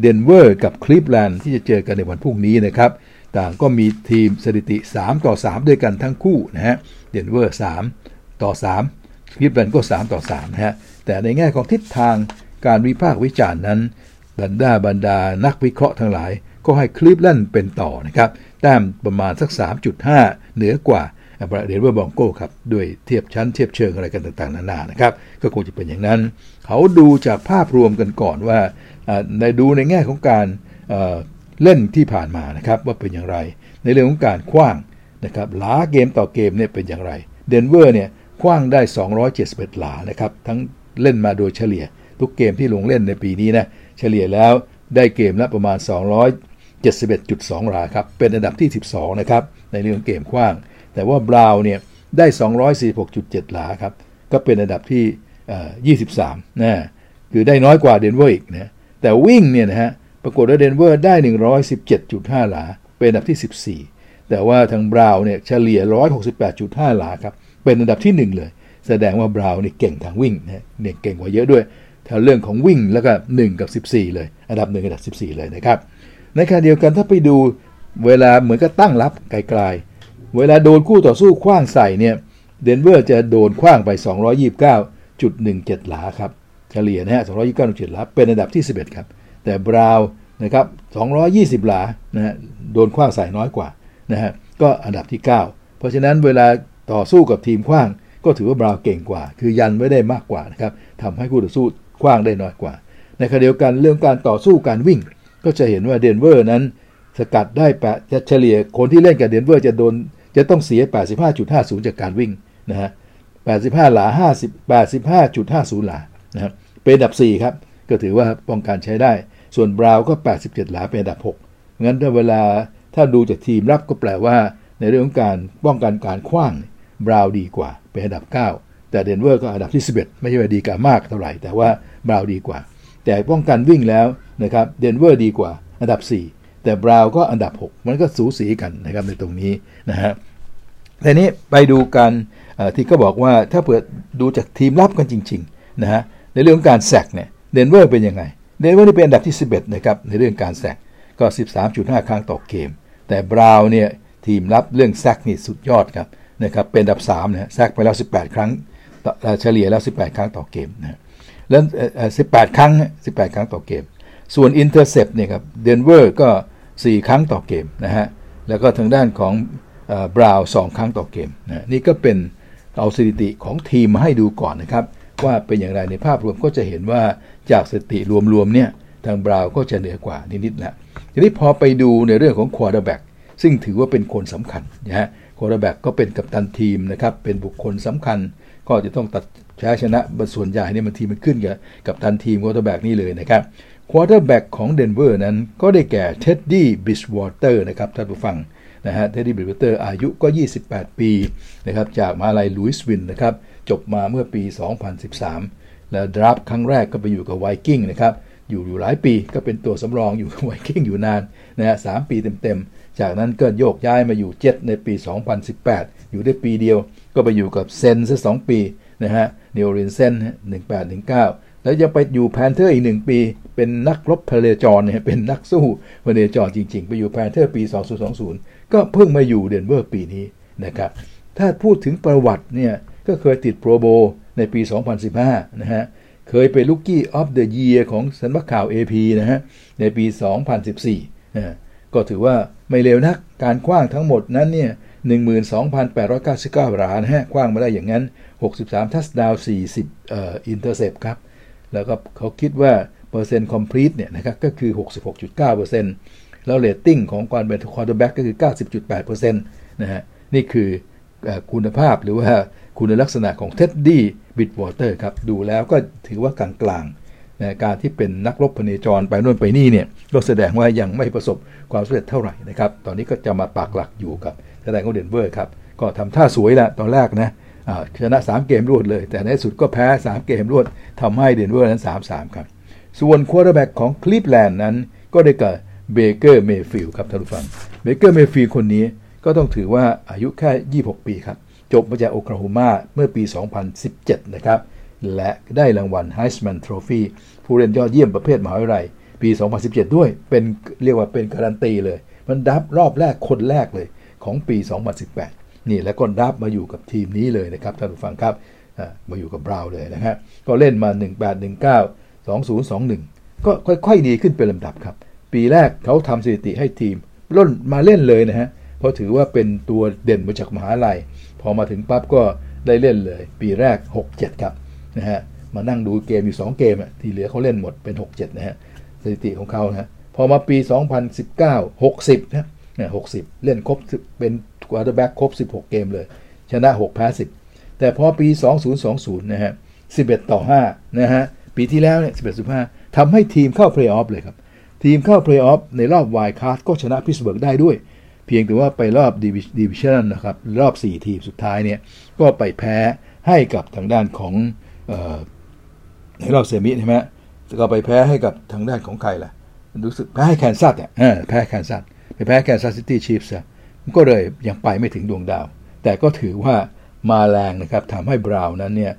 เดนเวอร์กับคลีฟแลนด์ที่จะเจอกันในวันพรุ่งนี้นะครับ ต่างก็มีทีมสถิติ 3 ต่อ 3 ด้วยกันทั้งคู่นะฮะเดนเวอร์3ต่อ3คลีฟแลนด์ก็ 3 ต่อ3นะฮะแต่ในแง่ของทิศทางการวิพากษ์วิจารณ์นั้นบรรดาบรรดานักวิเคราะห์ทั้งหลาย ก็ให้คลีฟแลนด์เป็นต่อนะครับแต้มประมาณสัก 3.5 เหนือกว่า เดนเวอร์ Broncos ครับด้วยเทียบชั้นเทียบเชิงอะไรกันต่างๆนานานะครับก็คงจะเป็นอย่างนั้น เขาดูจากภาพรวมกันก่อนว่าในดูในแง่ของการเล่นที่ผ่านมานะครับว่าเป็นอย่างไร ในเรื่องของการคว้างนะครับหลาเกมต่อเกมเนี่ยเป็นอย่างไรเดนเวอร์เนี่ยคว้างได้ 271 หลานะครับทั้งเล่นมาโดยเฉลี่ย ทุกเกมที่ลงเล่นในปีนี้นะเฉลี่ยแล้วได้เกมละประมาณ 271.2หลาครับเป็นอันดับที่ 12 นะครับ ในเรื่องเกมคว้าง แต่ว่า Browns เนี่ยได้ 246.7 หลาครับ ก็เป็นอันดับที่ 23 นะ คือได้น้อยกว่าเดนเวอร์อีกนะ แต่วิ่งเนี่ยนะฮะ ปรากฏว่าเดนเวอร์ได้ 117.5 หลา เป็นอันดับที่ 14 แต่ว่าทาง Browns เนี่ยเฉลี่ย 168.5 หลาครับ เป็นอันดับที่ 1 เลย แสดงว่า Browns นี่เก่งทางวิ่งนะเนี่ยเก่งกว่าเยอะด้วยถ้าเรื่องของวิ่งแล้วก็ 1 กับ 14 เลย อันดับ 1 อันดับ 14 เลยนะครับ ในขณะเดียวกันถ้าไปดูเวลาเหมือนกับตั้งรับไกลๆ เวลาโดนคู่ต่อสู้คว้างใส่เนี่ยเดนเวอร์จะโดนคว้างไป 229.17 หลาครับเฉลี่ยนะฮะ229.17หลา เป็นอันดับที่ 11 ครับ แต่บราวน์นะครับ220 หลานะฮะโดนคว้างใส่น้อยกว่านะฮะก็อันดับที่ 9 เพราะฉะนั้นเวลาต่อสู้กับทีมคว้าง ก็ถือว่าบราวน์เก่งกว่า คือยันไม่ได้มากกว่านะครับทำให้คู่ต่อสู้ขว้างได้น้อยกว่า ในขณะเดียวกันเรื่องการต่อสู้การวิ่ง ก็จะเห็นว่าเดนเวอร์นั้นสกัดได้เพราะจะเฉลี่ยคนที่เล่นกับเดนเวอร์จะโดน จะต้องเสีย 85.50 จากการวิ่งนะฮะ 85 หลา 50 85.50 หลานะครับเป็นอันดับ 4 ครับ ก็ถือว่าป้องกันใช้ได้ ส่วน Browns ก็ 87 หลาเป็นอันดับ 6 งั้นถ้าเวลาถ้าดูจากทีมรับก็แปลว่า ในเรื่องของการป้องกันการขว้างBrowns ดีกว่า เป็นอันดับ 9 แต่เดนเวอร์ก็อันดับที่ 11 ไม่ใช่ว่าดีกว่ามากเท่าไหร่ แต่ว่า Browns ดีกว่า แต่ป้องกันวิ่งแล้วนะครับ เดนเวอร์ดีกว่า อันดับ 4 แต่ Browns ก็อันดับ 6 มันก็สูสีกันนะครับในตรงนี้นะฮะทีนี้ไปดูกันที่ก็บอกว่าถ้าเปิดดูจากทีมรับกันจริงๆนะฮะในเรื่องของการ sack เนี่ยเดนเวอร์เป็นยังไงเดนเวอร์นี่เป็นอันดับที่ 11นะครับในเรื่องการ sack ก็ 13.5 ครั้งต่อเกม แต่ Browns เนี่ยทีมรับเรื่อง sack นี่สุดยอดครับนะครับเป็นอันดับ3นะ sack ไปแล้ว 18 ครั้งเฉลี่ยแล้ว 18 ครั้งต่อเกมนะแล้ว18 ครั้ง 18 ครั้งต่อเกม ส่วน intercept เนี่ยครับเดนเวอร์ก็ 4 ครั้งต่อเกมนะฮะ แล้วก็ทางด้านของ Browns สองครั้งต่อเกมนะนี่ก็เป็นเอาสถิติของทีมมาให้ดูก่อนนะครับ ว่าเป็นอย่างไรในภาพรวมก็จะเห็นว่าจากสถิติรวมๆเนี่ยทาง Browns ก็จะเหนือกว่านิดๆนะทีนี้พอไปดูในเรื่องของ quarterback ซึ่งถือว่าเป็นคนสำคัญนะฮะ quarterback ก็เป็นกัปตันทีมนะครับ เป็นบุคคลสำคัญ ก็จะต้องตัดแพ้ชนะส่วนใหญ่เนี่ยมันทีมันขึ้นกับกัปตันทีม quarterback นี่เลยนะครับ quarterback ของเดนเวอร์นั้นก็ได้แก่ Teddy Bridgewater นะครับท่านผู้ฟังนะฮะ Teddy Bridgewater อายุก็ 28 ปีนะครับจากมหาลัยลุยส์วิลล์นะครับจบมาเมื่อปี 2013 แล้ว draft ครั้งแรกก็ไปอยู่กับ Vikings นะครับอยู่อยู่หลายปีก็เป็นตัวสำรองอยู่กับ Vikings อยู่นานนะฮะสี่ปีเต็มๆ จากนั้นก็โยกย้ายมาอยู่เจ็ตในปี 2018 อยู่ได้ปีเดียวก็ไปอยู่กับ Saints ซะสองปีนะฮะนิวออร์ลีนส์ Saints 1819 แล้วยังไปอยู่ Panthers อีกหนึ่งปี เป็นนักรบพเนจรเนี่ยเป็นนักสู้พเนจรจริง ๆ ไปอยู่ Panthers ปี 2020 ก็เพิ่งมาอยู่เดนเวอร์ปีนี้นะครับ ถ้าพูดถึงประวัติเนี่ยก็เคยติด Pro Bowl ในปี 2015 นะฮะ เคยเป็น Rookie of the Year ของสำนักข่าว AP นะฮะ ในปี 2014นะก็ถือว่าไม่เลวนัก การขว้างทั้งหมดนั้นเนี่ย 12,899หลานะฮะ ขว้างมาได้อย่างนั้น 63 touchdown 40 เอ่อ intercept ครับ แล้วก็เขาคิดว่า เปอร์เซ็นต์ complete เนี่ยนะครับก็คือ 66.9%แล้วเรตติ้งของการเป็น quarterback ก็คือ 90.8%นะฮะนี่คือคุณภาพหรือว่าคุณลักษณะของ Teddy Bridgewater ครับดูแล้วก็ถือว่ากลางๆนะการที่เป็นนักรบพเนจรไปนู่นไปนี่เนี่ยก็แสดงว่ายังไม่ประสบความสำเร็จเท่าไหร่นะครับ ตอนนี้ก็จะมาปักหลักอยู่กับแสดงของเดนเวอร์ครับ ก็ทำท่าสวยละตอนแรกนะชนะ 3 เกมรวดเลย แต่ในสุดก็แพ้ 3 เกมรวดทำให้เดนเวอร์นั้น 3-3 ครับ ส่วน quarterback ของคลีฟแลนด์นั้น ก็ได้กับ Baker Mayfield ครับท่านผู้ฟัง Baker Mayfield คนนี้ก็ต้องถือว่าอายุแค่ 26 ปีครับ จบมาจากโอคลาโฮมาเมื่อปี 2017 นะครับ และได้รางวัล Heisman Trophy ผู้เล่นยอดเยี่ยมประเภทมหาวิทยาลัย ปี 2017 ด้วยเป็นเรียกว่าเป็นการันตีเลย มัน draft รอบแรกคนแรกเลยของปี 2018 นี่แล้วก็ draft มาอยู่กับทีมนี้เลยนะครับท่านผู้ฟังครับมาอยู่กับ Browns เลยนะฮะก็เล่นมา 1819 2021 ก็ค่อยๆ ดีขึ้นเป็นลำดับครับ ปีแรกเขาทำสถิติให้ทีมล่นมาเล่นเลยนะฮะ เพราะถือว่าเป็นตัวเด่นมาจากมหาลัย พอมาถึงปั๊บก็ได้เล่นเลย ปีแรก 6-7 ครับนะฮะมานั่งดูเกมอยู่ 2 เกมที่เหลือเขาเล่นหมดเป็น 6-7 นะฮะสถิติของเขานะพอมาปี 2019 6-10 นะเนี่ย 6-10 เล่นครบเป็น quarterback ครบ 16 เกมเลย ชนะ 6 แพ้ 10 แต่พอปี 2020 นะฮะ 11 ต่อ 5 นะฮะ ปีที่แล้วเนี่ย11 15ทำให้ทีมเข้าเพลย์ออฟเลยครับ ทีมเข้าเพลย์ออฟในรอบไวลด์การ์ดก็ชนะพิตต์สเบิร์กได้ด้วย เพียงแต่ว่าไปรอบดิวิชั่นนะครับ รอบ 4 ทีมสุดท้ายเนี่ย ก็ไปแพ้ให้กับทางด้านของในรอบเซมิใช่ไหมก็ไปแพ้ให้กับทางด้านของใครล่ะรู้สึกแพ้ให้แคนซัสอะแพ้แคนซัสไปแพ้แคนซัสซิตี้ชีฟส์ก็เลยยังไปไม่ถึงดวงดาว แต่ก็ถือว่ามาแรงนะครับทำให้บราวน์สนั้นเนี่ย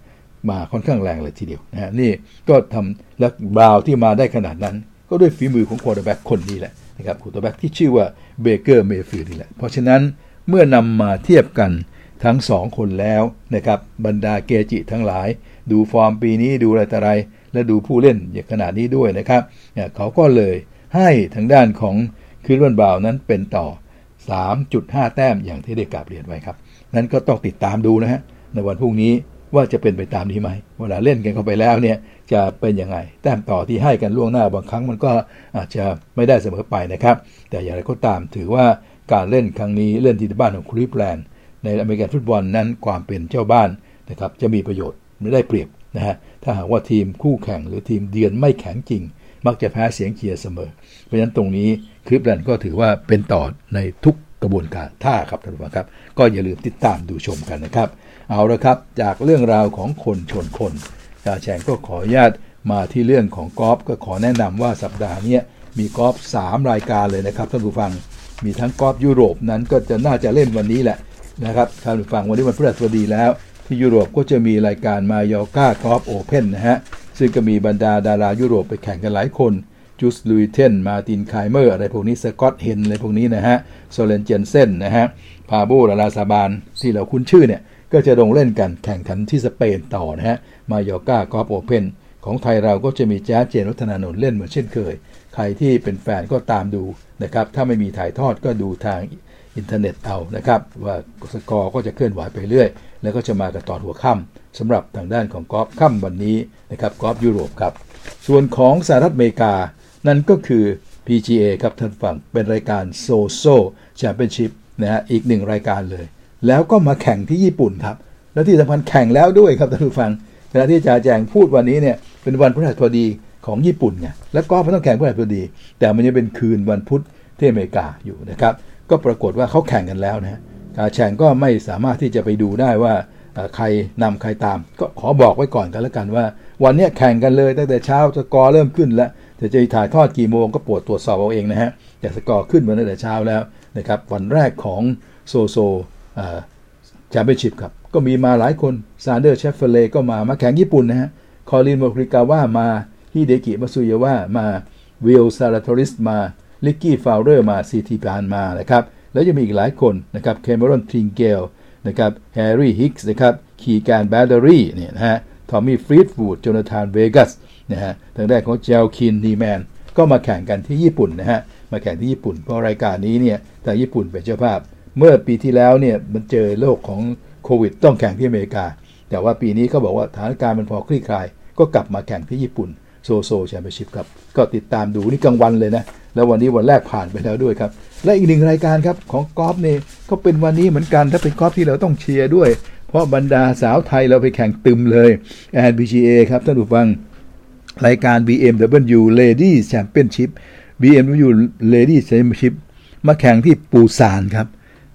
มาค่อนข้างแรงเลยทีเดียวนะฮะนี่ก็ทำแล้วบราวน์สที่มาได้ขนาดนั้น ก็ด้วยฝีมือของควอเตอร์แบ็กคนนี้แหละนะครับควอเตอร์แบ็กที่ชื่อว่าเบเกอร์เมย์ฟิลด์นี่แหละ เพราะฉะนั้นเมื่อนำมาเทียบกันทั้งสองคนแล้วนะครับบรรดาเกจิทั้งหลาย ดูฟอร์มปีนี้ดูอะไรต่ออะไร และดูผู้เล่นอย่างขนาดนี้ด้วยนะครับเขาก็เลยให้ทางด้านของคิรวันบาวนั้นเป็นต่อ 3.5 แต้มอย่างที่ได้กราบเรียนไว้ครับ นั้นก็ต้องติดตามดูนะฮะในวันพรุ่งนี้ ว่าจะเป็นไปตามนี้ไหมเวลาเล่นกันเข้าไปแล้วเนี่ยจะเป็นยังไง แต้มต่อที่ให้กันล่วงหน้าบางครั้งมันก็อาจจะไม่ได้เสมอไปนะครับ แต่อย่างไรก็ตามถือว่าการเล่นครั้งนี้เล่นที่บ้านของคลิปแลนด์ในอเมริกันฟุตบอลนั้นความเป็นเจ้าบ้านนะครับจะมีประโยชน์ไม่ได้เปรียบนะฮะถ้าหากว่าทีมคู่แข่งหรือทีมเดือนไม่แข็งจริง มักจะแพ้เสียงเชียร์เสมอ เพราะฉะนั้นตรงนี้คลิปแลนด์ก็ถือว่าเป็นต่อในทุกกระบวนการท่าครับท่านผู้ชมครับ ก็อย่าลืมติดตามดูชมกันนะครับ เอาละครับ จากเรื่องราวของคนชนคนจาแฉงก็ขออนุญาตมาที่เรื่องของกอล์ฟก็ขอแนะนำว่าสัปดาห์นี้มีกอล์ฟ3รายการเลยนะครับท่านผู้ฟังมีทั้งกอล์ฟยุโรปนั้นก็จะน่าจะเล่นวันนี้แหละนะครับท่านผู้ฟังวันนี้วันพฤหัสบดีแล้ว ที่ยุโรปก็จะมีรายการมายอร์ก้ากอล์ฟโอเพนนะฮะซึ่งก็มีบรรดาดารายุโรปไปแข่งกันหลายคนจูสต์ลุยเทน มาร์ตินไคเมอร์ อะไรพวกนี้ สกอตเฮนอะไรพวกนี้นะฮะ โซเรนเคลด์เซนนะฮะ ปาโบลลาร์ราซาบาล ที่เราคุ้นชื่อเนี่ย ก็จะลงเล่นกันแข่งขันที่สเปนต่อนะฮะมายอร์กากอล์ฟโอเพนของไทยเราก็จะมีแจ๊สเจนวัฒนานนท์เล่นเหมือนเช่นเคย ใครที่เป็นแฟนก็ตามดูนะครับ ถ้าไม่มีถ่ายทอดก็ดูทางอินเทอร์เน็ตเอานะครับ ว่าสกอร์ก็จะเคลื่อนไหวไปเรื่อย แล้วก็จะมากันตอนหัวค่ำสำหรับทางด้านของกอล์ฟค่ำวันนี้นะครับกอล์ฟยุโรปครับ ส่วนของสหรัฐอเมริกา นั่นก็คือ PGA ครับท่านผู้ฟังเป็นรายการโซโซแชมเปี้ยนชิพนะฮะอีกหนึ่งรายการเลย แล้วก็มาแข่งที่ญี่ปุ่นครับ แล้วที่สำคัญแข่งแล้วด้วยครับท่านผู้ฟังขณะที่จ่าแฉ่งพูดวันนี้เนี่ยเป็นวันพฤหัสบดีของญี่ปุ่นไงแล้วก็ไม่ต้องแข่งพฤหัสบดี แต่มันยังเป็นคืนวันพุธที่อเมริกาอยู่นะครับ ก็ปรากฏว่าเขาแข่งกันแล้วนะฮะจ่าแฉ่งก็ไม่สามารถที่จะไปดูได้ว่าใครนำใครตาม ก็ขอบอกไว้ก่อนกันแล้วกันว่า วันนี้แข่งกันเลยตั้งแต่เช้าสกอร์เริ่มขึ้นแล้วแต่จะถ่ายทอดกี่โมงก็โปรดตรวจสอบเอาเองนะฮะแต่สกอร์ขึ้นมาตั้งแต่เช้าแล้วนะครับวันแรกของโซโซ แชมเปี้ยนชิพครับ ก็มีมาหลายคนซานเดอร์ชอฟเฟเลก็มา มาแข่งญี่ปุ่นนะฮะ คอลลินโมริกาวามาฮิเดกิมัตสึยามามาวิลซาลาทอริสมา ริกกี้ฟาวเลอร์มาซีทีแพนมานะครับ แล้วจะมีอีกหลายคนนะครับคาเมรอนทริงเกลนะครับแฮร์รี่ฮิกส์นะครับคีแกนแบรดลีย์เนี่ยนะฮะทอมมี่ฟลีตวูดโจนาธานเวกัสนะฮะทางด้านของโจเอลนีมันน์ก็มาแข่งกันที่ญี่ปุ่นนะฮะมาแข่งที่ญี่ปุ่นเพราะรายการนี้เนี่ยทางญี่ปุ่นเป็นเจ้าภาพ เมื่อปีที่แล้วเนี่ยมันเจอโรคของโควิด ต้องแข่งที่อเมริกา แต่ว่าปีนี้เขาบอกว่าสถานการณ์มันพอคลี่คลาย ก็กลับมาแข่งที่ญี่ปุ่นโซโซแชมเปี้ยนชิพครับ ก็ติดตามดูนี่กลางวันเลยนะ แล้ววันนี้วันแรกผ่านไปแล้วด้วยครับ และอีกหนึ่งรายการครับของกอล์ฟเนี่ยก็เป็นวันนี้เหมือนกันถ้าเป็นกอล์ฟที่เราต้องเชียร์ด้วย เพราะบรรดาสาวไทยเราไปแข่งตึมเลย NBGA ครับท่านผู้ฟังรายการ BMW Ladies Championship BMW Ladies Championship มาแข่งที่ปูซานครับ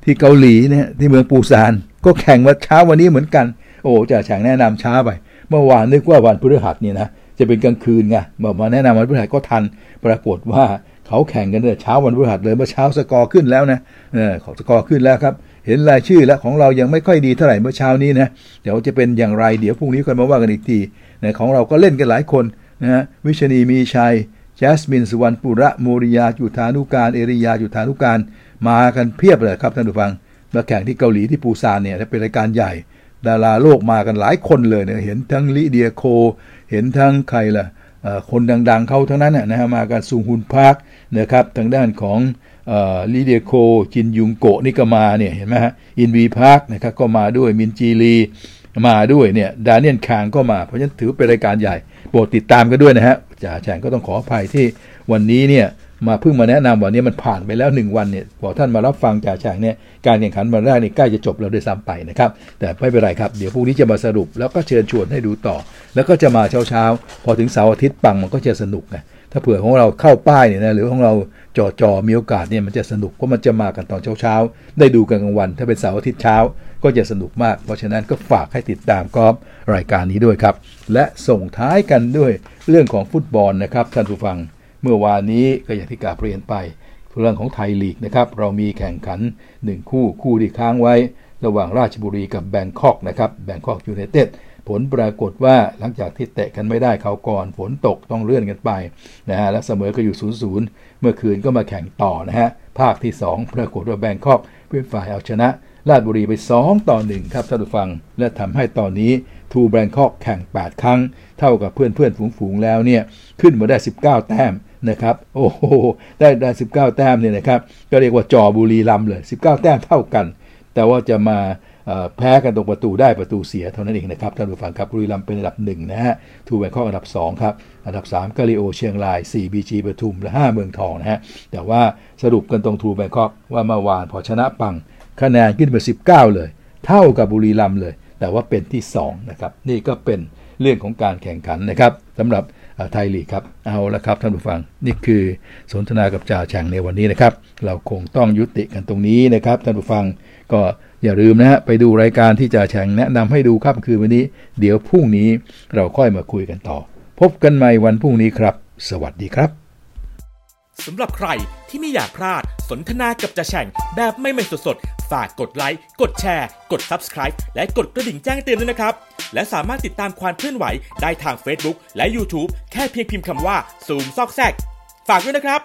ที่เกาหลีเนี่ยที่เมืองปูซาน ก็แข่งมาเช้าวันนี้เหมือนกัน โอ้จะแข่งแนะนำช้าไป เมื่อวานนึกว่าวันพฤหัสเนี่ยนะจะเป็นกลางคืนไงบอกมาแนะนำวันพฤหัสก็ทัน ปรากฏว่าเขาแข่งกันแต่เช้าวันพฤหัสเลยเมื่อเช้าสกอร์ขึ้นแล้วนะเออของสกอร์ขึ้นแล้วครับเห็นรายชื่อแล้วของเรายังไม่ค่อยดีเท่าไหร่เมื่อเช้านี้นะเดี๋ยวจะเป็นอย่างไรเดี๋ยวพรุ่งนี้ค่อยมาว่ากันอีกทีนะของเราก็เล่นกันหลายคนนะฮะวิชาณีมีชัยแจสมินสุวรรณปุระโมรียาจุฑานุกาล เอรียาจุฑานุกาล มากันเพียบเลยครับท่านผู้ฟังมาแข่งที่เกาหลีที่ปูซานเนี่ยเป็นรายการใหญ่ ดาราโลกมากันหลายคนเลยเนี่ยเห็นทั้งลิเดียโค เห็นทั้งใครล่ะคนดังๆเขาทั้งนั้นนะฮะมากันซุงฮุนพาร์คนะครับทางด้านของลิเดียโคจินยองโคนี่ก็มาเนี่ยเห็นไหมฮะอินบีพาร์คนะครับก็มาด้วยมินจีลีมาด้วยเนี่ยดานิเอลคางก็มาเพราะฉะนั้นถือเป็นรายการใหญ่โปรดติดตามกันด้วยนะฮะจ่าแฉงก็ต้องขออภัยที่วันนี้เนี่ย มาเพิ่งมาแนะนำวันนี้มันผ่านไปแล้ว 1 วันเนี่ยพอท่านมารับฟังจ่าแฉงเนี่ยการแข่งขันวันแรกนี่ใกล้จะจบแล้วด้วยซ้ำไปนะครับแต่ไม่เป็นไรครับเดี๋ยวพรุ่งนี้จะมาสรุป แล้วก็เชิญชวนให้ดูต่อ แล้วก็จะมาเช้าๆพอถึงเสาร์อาทิตย์ปังมันก็จะสนุกไงถ้าเผื่อของเราเข้าป้ายเนี่ยนะหรือของเราจอจอมีโอกาสเนี่ยมันจะสนุกเพราะมันจะมากันตอนเช้าๆได้ดูกันกลางวัน ถ้าเป็นเสาร์อาทิตย์เช้าก็จะสนุกมาก เพราะฉะนั้นก็ฝากให้ติดตามกอล์ฟรายการนี้ด้วยครับ และส่งท้ายกันด้วยเรื่องของฟุตบอลนะครับท่านผู้ฟัง เมื่อวานนี้ก็อย่างที่กาเรียนไปเรื่องของไทยลีกนะครับ เรามีแข่งขัน 1 คู่คู่ที่ค้างไว้ ระหว่างราชบุรีกับแบงคอกนะครับแบงคอกยูไนเต็ดผลปรากฏว่าหลังจากที่เตะกันไม่ได้เขาก่อนฝนตกต้องเลื่อนกันไปนะฮะและเสมอก็อยู่0ูนย์เมื่อคืนก็มาแข่งต่อนะฮะภาคที่ 2 ปรากฏว่าแบงคอกเป็นฝ่ายเอาชนะราชบุรีไป 2 ต่อ 1 ครับท่านผู้ฟัง และทำให้ตอนนี้ทูแบงคอกแข่ง 8 ครั้ง เท่ากับเพื่อนเพื่อนฝูงๆแล้วเนี่ย ขึ้นมาได้ 19 แต้ม นะครับ โอ้โห ได้ได้19แต้มเนี่ยนะครับ ก็เรียกว่าจอบุรีลำเลย 19 แต้มเท่ากัน แต่ว่าจะมาแพ้กันตรงประตูได้ประตูเสียเท่านั้นเองนะครับท่านผู้ฟังครับบุรีรัมย์เป็นอันดับหนึ่งนะฮะทูแบงคอกอันดับ2ครับอันดับ 3กาลิโอเชียงราย 4 BG ปทุมและ 5 เมืองทองนะฮะแต่ว่าสรุปกันตรงทูแบงคอกว่าเมื่อวานพอชนะปังคะแนนขึ้นมา19 เลย เท่ากับบุรีรัมย์เลย แต่ว่าเป็นที่2นะครับนี่ก็เป็นเรื่องของการแข่งขันนะครับสำหรับ ไทยลีกครับ เอาละครับท่านผู้ฟัง นี่คือสนทนากับจ่าแฉ่งในวันนี้นะครับ เราคงต้องยุติกันตรงนี้นะครับท่านผู้ฟังก็อย่าลืมนะฮะไปดูรายการที่จ่าแฉ่งแนะนำให้ดูครับคืนวันนี้ เดี๋ยวพรุ่งนี้เราค่อยมาคุยกันต่อ พบกันใหม่วันพรุ่งนี้ครับ สวัสดีครับ สำหรับใครที่ไม่อยากพลาดสนทนากับจ่าแฉ่งแบบไม่ไม่สดๆ ฝากกดไลค์ กดแชร์ กด Subscribe และกดกระดิ่งแจ้งเตือนด้วยนะครับ และสามารถติดตามความเคลื่อนไหวได้ทาง Facebook และ YouTube แค่เพียงพิมพ์คำว่าซูมซอกแซก ฝากด้วยนะครับ